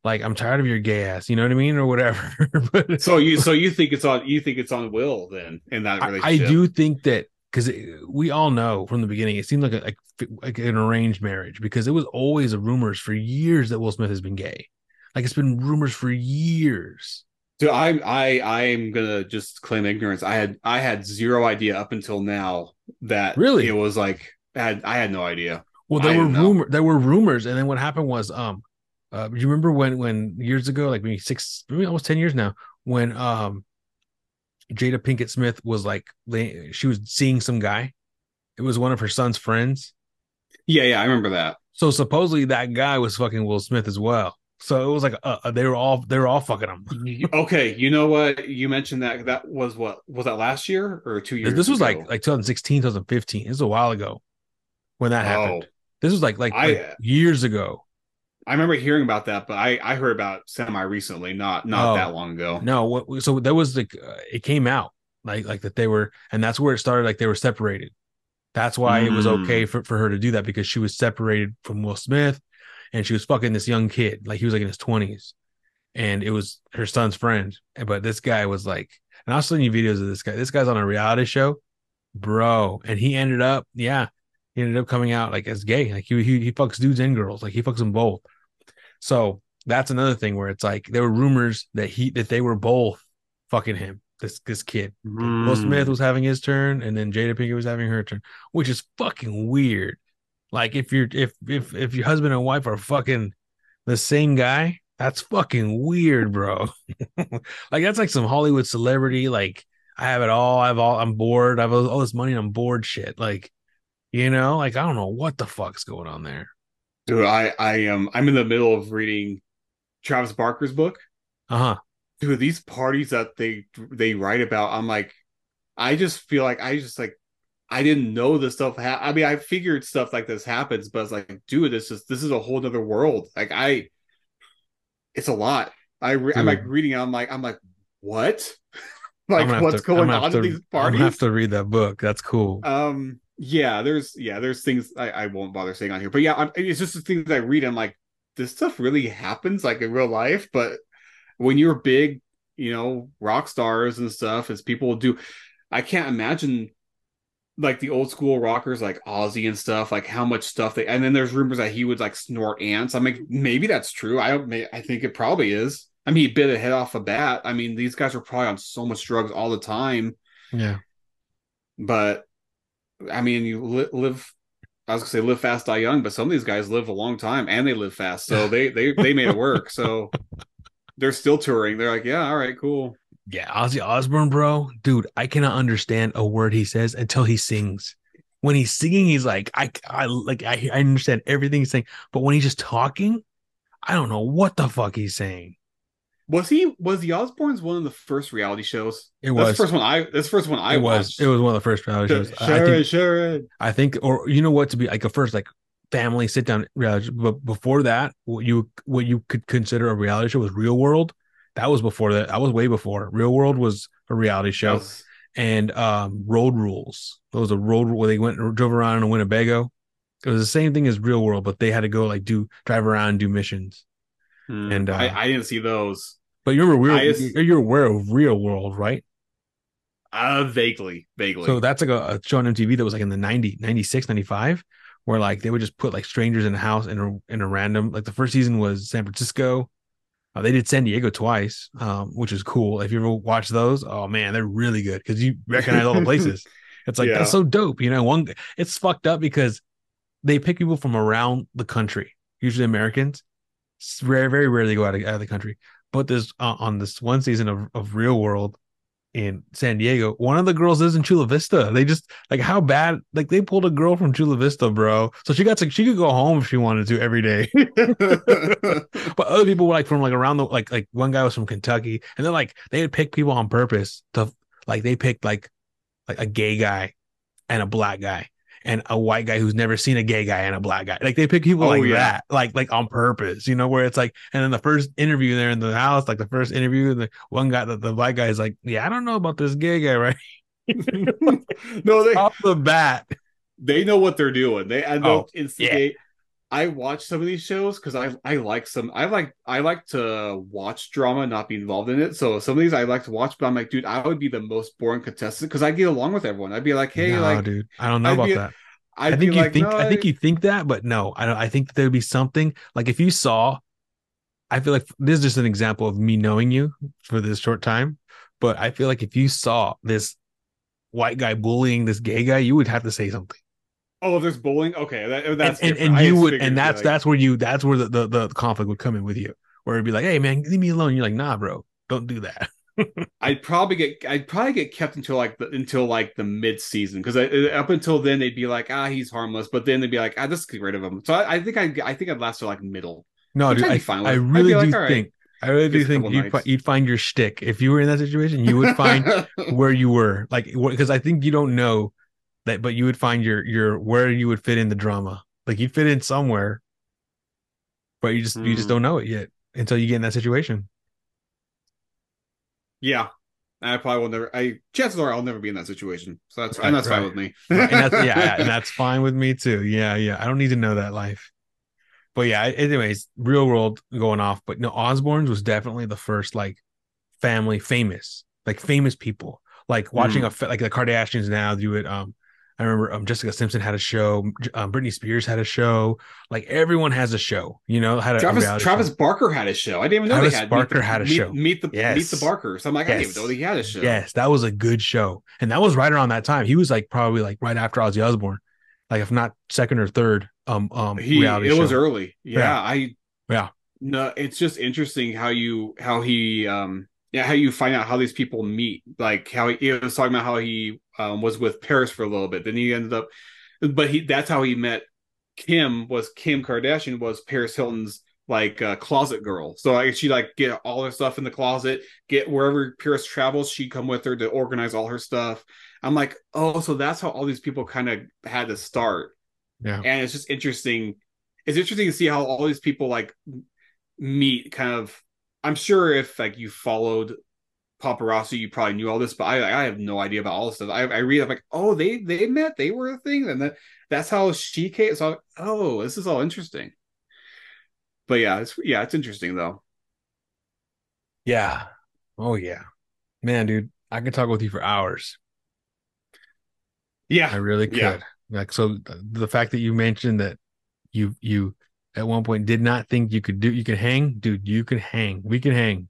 Like I'm tired of your gay ass, you know what I mean, or whatever. but So you so you think it's on you think it's on Will then in that I, I do think that because we all know from the beginning, it seemed like a, like like an arranged marriage because it was always a rumors for years that Will Smith has been gay. Like it's been rumors for years. So I I I am gonna just claim ignorance. I had I had zero idea up until now that Really? it was like I had I had no idea. Well, I there were didn't know. there were rumors, and then what happened was, um, uh, you remember when when years ago, like maybe six, maybe almost ten years now, when um, Jada Pinkett Smith was like she was seeing some guy. It was one of her son's friends. Yeah, yeah, I remember that. So supposedly that guy was fucking Will Smith as well. So it was like uh, they were all they were all fucking him. Okay, you know what? You mentioned that that was what was that last year or two years? this was ago? like like 2016, 2015. This was a while ago when that happened. Oh, This was like like, I- like years ago. I remember hearing about that, but I I heard about semi recently, not not Oh. that long ago. No, what so there was like uh, it came out like like that they were and that's where it started like they were separated. That's why it was Mm. okay for, for her to do that because she was separated from Will Smith and she was fucking this young kid. Like he was like in his 20s. And it was her son's friend. But this guy was like, and I'll send you videos of this guy. This guy's on a reality show, bro. And he ended up, yeah, he ended up coming out like as gay. Like he he, he fucks dudes and girls. Like he fucks them both. So that's another thing where it's like there were rumors that he that they were both fucking him. This this kid. Hmm. Will Smith was having his turn, and then Jada Pinkett was having her turn, which is fucking weird. Like if you're if if if your husband and wife are fucking the same guy, that's fucking weird, bro. like that's like some Hollywood celebrity. Like I have it all. I have all. I'm bored. I have all this money. and I'm bored. Shit. Like you know, like I don't know what the fuck's going on there. Dude, I I am I'm in the middle of reading Travis Barker's book. Uh huh. Dude, these parties that they they write about, I'm like, I just feel like I just like I didn't know this stuff. Ha- I mean, I figured stuff like this happens, but it's like, dude, this is this is a whole other world. Like I, it's a lot. I re- I'm like reading. it, I'm like, I'm like, what? Like what's to- going on to- in these parties? gonna have to read that book. That's cool. Um, yeah, there's yeah, there's things I, I won't bother saying on here, but yeah, I'm, it's just the things I read. I'm like, this stuff really happens like in real life, but when you're big, you know, rock stars and stuff, as people do, I can't imagine like the old school rockers like Ozzy and stuff, like how much stuff they. And then there's rumors that he would like snort ants. I'm like, maybe that's true. I don't. I think it probably is. I mean, he bit a head off a bat. I mean, these guys are probably on so much drugs all the time yeah. but I mean, you li- live. I was gonna say live fast, die young, but some of these guys live a long time and they live fast, so they they they made it work. So they're still touring. They're like, yeah, all right, cool. Yeah, Ozzy Osbourne, bro, dude, I cannot understand a word he says until he sings. When he's singing, he's like, I, I like, I, I understand everything he's saying, but when he's just talking, I don't know what the fuck he's saying. Was he was the Osbournes one of the first reality shows? It That's was, the first one I. That's the first one I it was, watched. it was one of the first reality shows. I- I think, Sharon. I think, or you know what, to be like a first like family sit down reality. But before that, what you what you could consider a reality show was Real World. That was before that. That was way before. Real World was a reality show. Was- and um, Road Rules. That was a road where they went drove around in a Winnebago. It was the same thing as Real World, but they had to go like do drive around and do missions. Hmm. And, uh, I, I didn't see those. But you're real, I just- you're aware of Real World, right? Uh vaguely, vaguely. So that's like a, a show on MTV that was like in the 90, 96, 95, where like they would just put like strangers in a house in a in a random like the first season was San Francisco. Uh, they did San Diego twice, um, which is cool. If you ever watch those, oh man, they're really good because you recognize all the places. It's like Yeah. that's so dope. You know, one it's fucked up because they pick people from around the country, usually Americans. Very, very rarely go out of, out of the country. But this uh, on this one season of, of Real World in San Diego, one of the girls is in Chula Vista. They just like how bad like they pulled a girl from Chula Vista, bro. So she got to she could go home if she wanted to every day. but other people were like from like around the like like one guy was from Kentucky, and then like they would pick people on purpose to like they picked like like a gay guy and a black guy and a white guy who's never seen a gay guy and a black guy. Like they pick people Oh, like yeah. that, like like on purpose, you know, where it's like, and then the first interview there in the house, like the first interview, the one guy, that the black guy is like, yeah, I don't know about this gay guy, right? no, they Off the bat. they know what they're doing. They I know Oh, instigate. I watch some of these shows because I I like some. I like I like to watch drama, not be involved in it. So some of these I like to watch, but I'm like, dude, I would be the most boring contestant because I get along with everyone. I'd be like, hey, no, like, dude, I don't know I'd about be- that. I'd i think you like, think no, I think you think that, but no, I don't. I think there would be something like if you saw. I feel like this is just an example of me knowing you for this short time, but I feel like if you saw this white guy bullying this gay guy, you would have to say something. Oh, there's bowling. Okay, that, that's and, and, and you would, and that's like- that's where you that's where the, the the conflict would come in with you, where it'd be like, hey man, leave me alone. You're like, nah, bro, don't do that. I'd probably get I'd probably get kept until like the until like the mid season because up until then they'd be like ah he's harmless, but then they'd be like ah just get rid of him. So I, I think I I think I'd last to like middle. No, dude, I, I really like, do right. think I really do think you'd, fi- you'd find your shtick if you were in that situation. You would find where you were, like because I think you don't know that, but you would find your your where you would fit in the drama. Like you'd fit in somewhere, but you just you just Hmm. don't know it yet until you get in that situation. yeah. I probably will never. I chances are I'll never be in that situation. So that's Right, and that's right. fine with me. and that's yeah, and that's fine with me too. Yeah, yeah. I don't need to know that life. But yeah, anyways, real world going off. But no, Osbourne's was definitely the first like family famous, like famous people. Like watching a like the Kardashians now do it. Um, I remember um, Jessica Simpson had a show. Um, Britney Spears had a show. Like everyone has a show. You know, had a, Travis Travis show. Barker had a show. I didn't even know Travis they had Barker meet the, had a meet, show. Meet the Yes. Meet the Barkers. I'm like, I didn't even know he had a show. Yes, that was a good show, and that was right around that time. He was like probably like right after Ozzy Osbourne, like if not second or third. Um, um, he reality it was early. Yeah, Yeah. I Yeah. No, it's just interesting how you how he um how you find out how these people meet. Like how he, he was talking about how he um was with Paris for a little bit. Then he ended up, but he that's how he met Kim. Was Kim Kardashian was Paris Hilton's like uh, closet girl. So like she like get all her stuff in the closet. Get wherever Paris travels, she'd come with her to organize all her stuff. I'm like, oh, so that's how all these people kind of had to start Yeah, and it's just interesting it's interesting to see how all these people like meet kind of i'm sure if like you followed paparazzi you probably knew all this but i i have no idea about all this stuff i, I read i'm like oh they they met they were a thing and that that's how she came so I'm like, oh this is all interesting but yeah it's yeah it's interesting though yeah, oh yeah, man, dude, I could talk with you for hours. Yeah. I really could. Yeah. Like so, the fact that you mentioned that you you at one point did not think you could do you could hang, dude. You can hang. We can hang.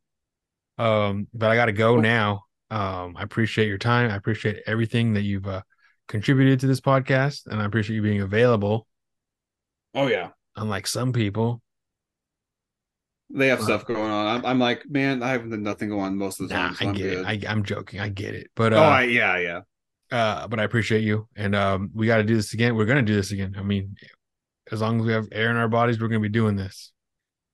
Um, but I got to go now. Um, I appreciate your time. I appreciate everything that you've uh, contributed to this podcast, and I appreciate you being available. oh yeah Unlike some people, they have Uh, stuff going on I'm, I'm like man i have nothing going on most of the nah, time so I get good. it. I, I'm joking. I get it. But uh, oh I, yeah yeah uh, but I appreciate you, and um, we got to do this again. We're gonna do this again. I mean, as long as we have air in our bodies, we're gonna be doing this.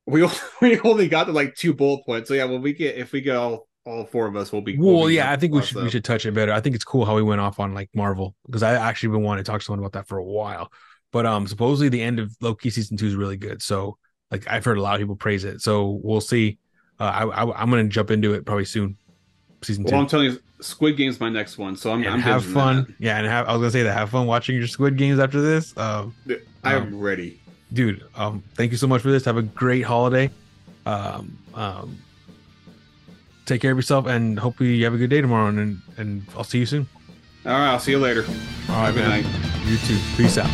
We we only got to like two bullet points. So yeah, when we get if we get all all four of us, we'll be. Well, we'll be yeah, I think we should we should touch it better. I think it's cool how we went off on like Marvel because I actually been wanting to talk to someone about that for a while. But um, supposedly the end of Loki season two is really good. So like I've heard a lot of people praise it. So we'll see. Uh, I, I I'm gonna jump into it probably soon. Season two. Well, I'm telling you, Squid Game's my next one, so I'm, and I'm have fun. Yeah, and have I was gonna say that have fun watching your Squid Games after this. Um, that. I'm Um, ready. dude um thank you so much for this have a great holiday um um take care of yourself and hopefully you have a good day tomorrow and and i'll see you soon All right, I'll see you later. all right good night. you too peace out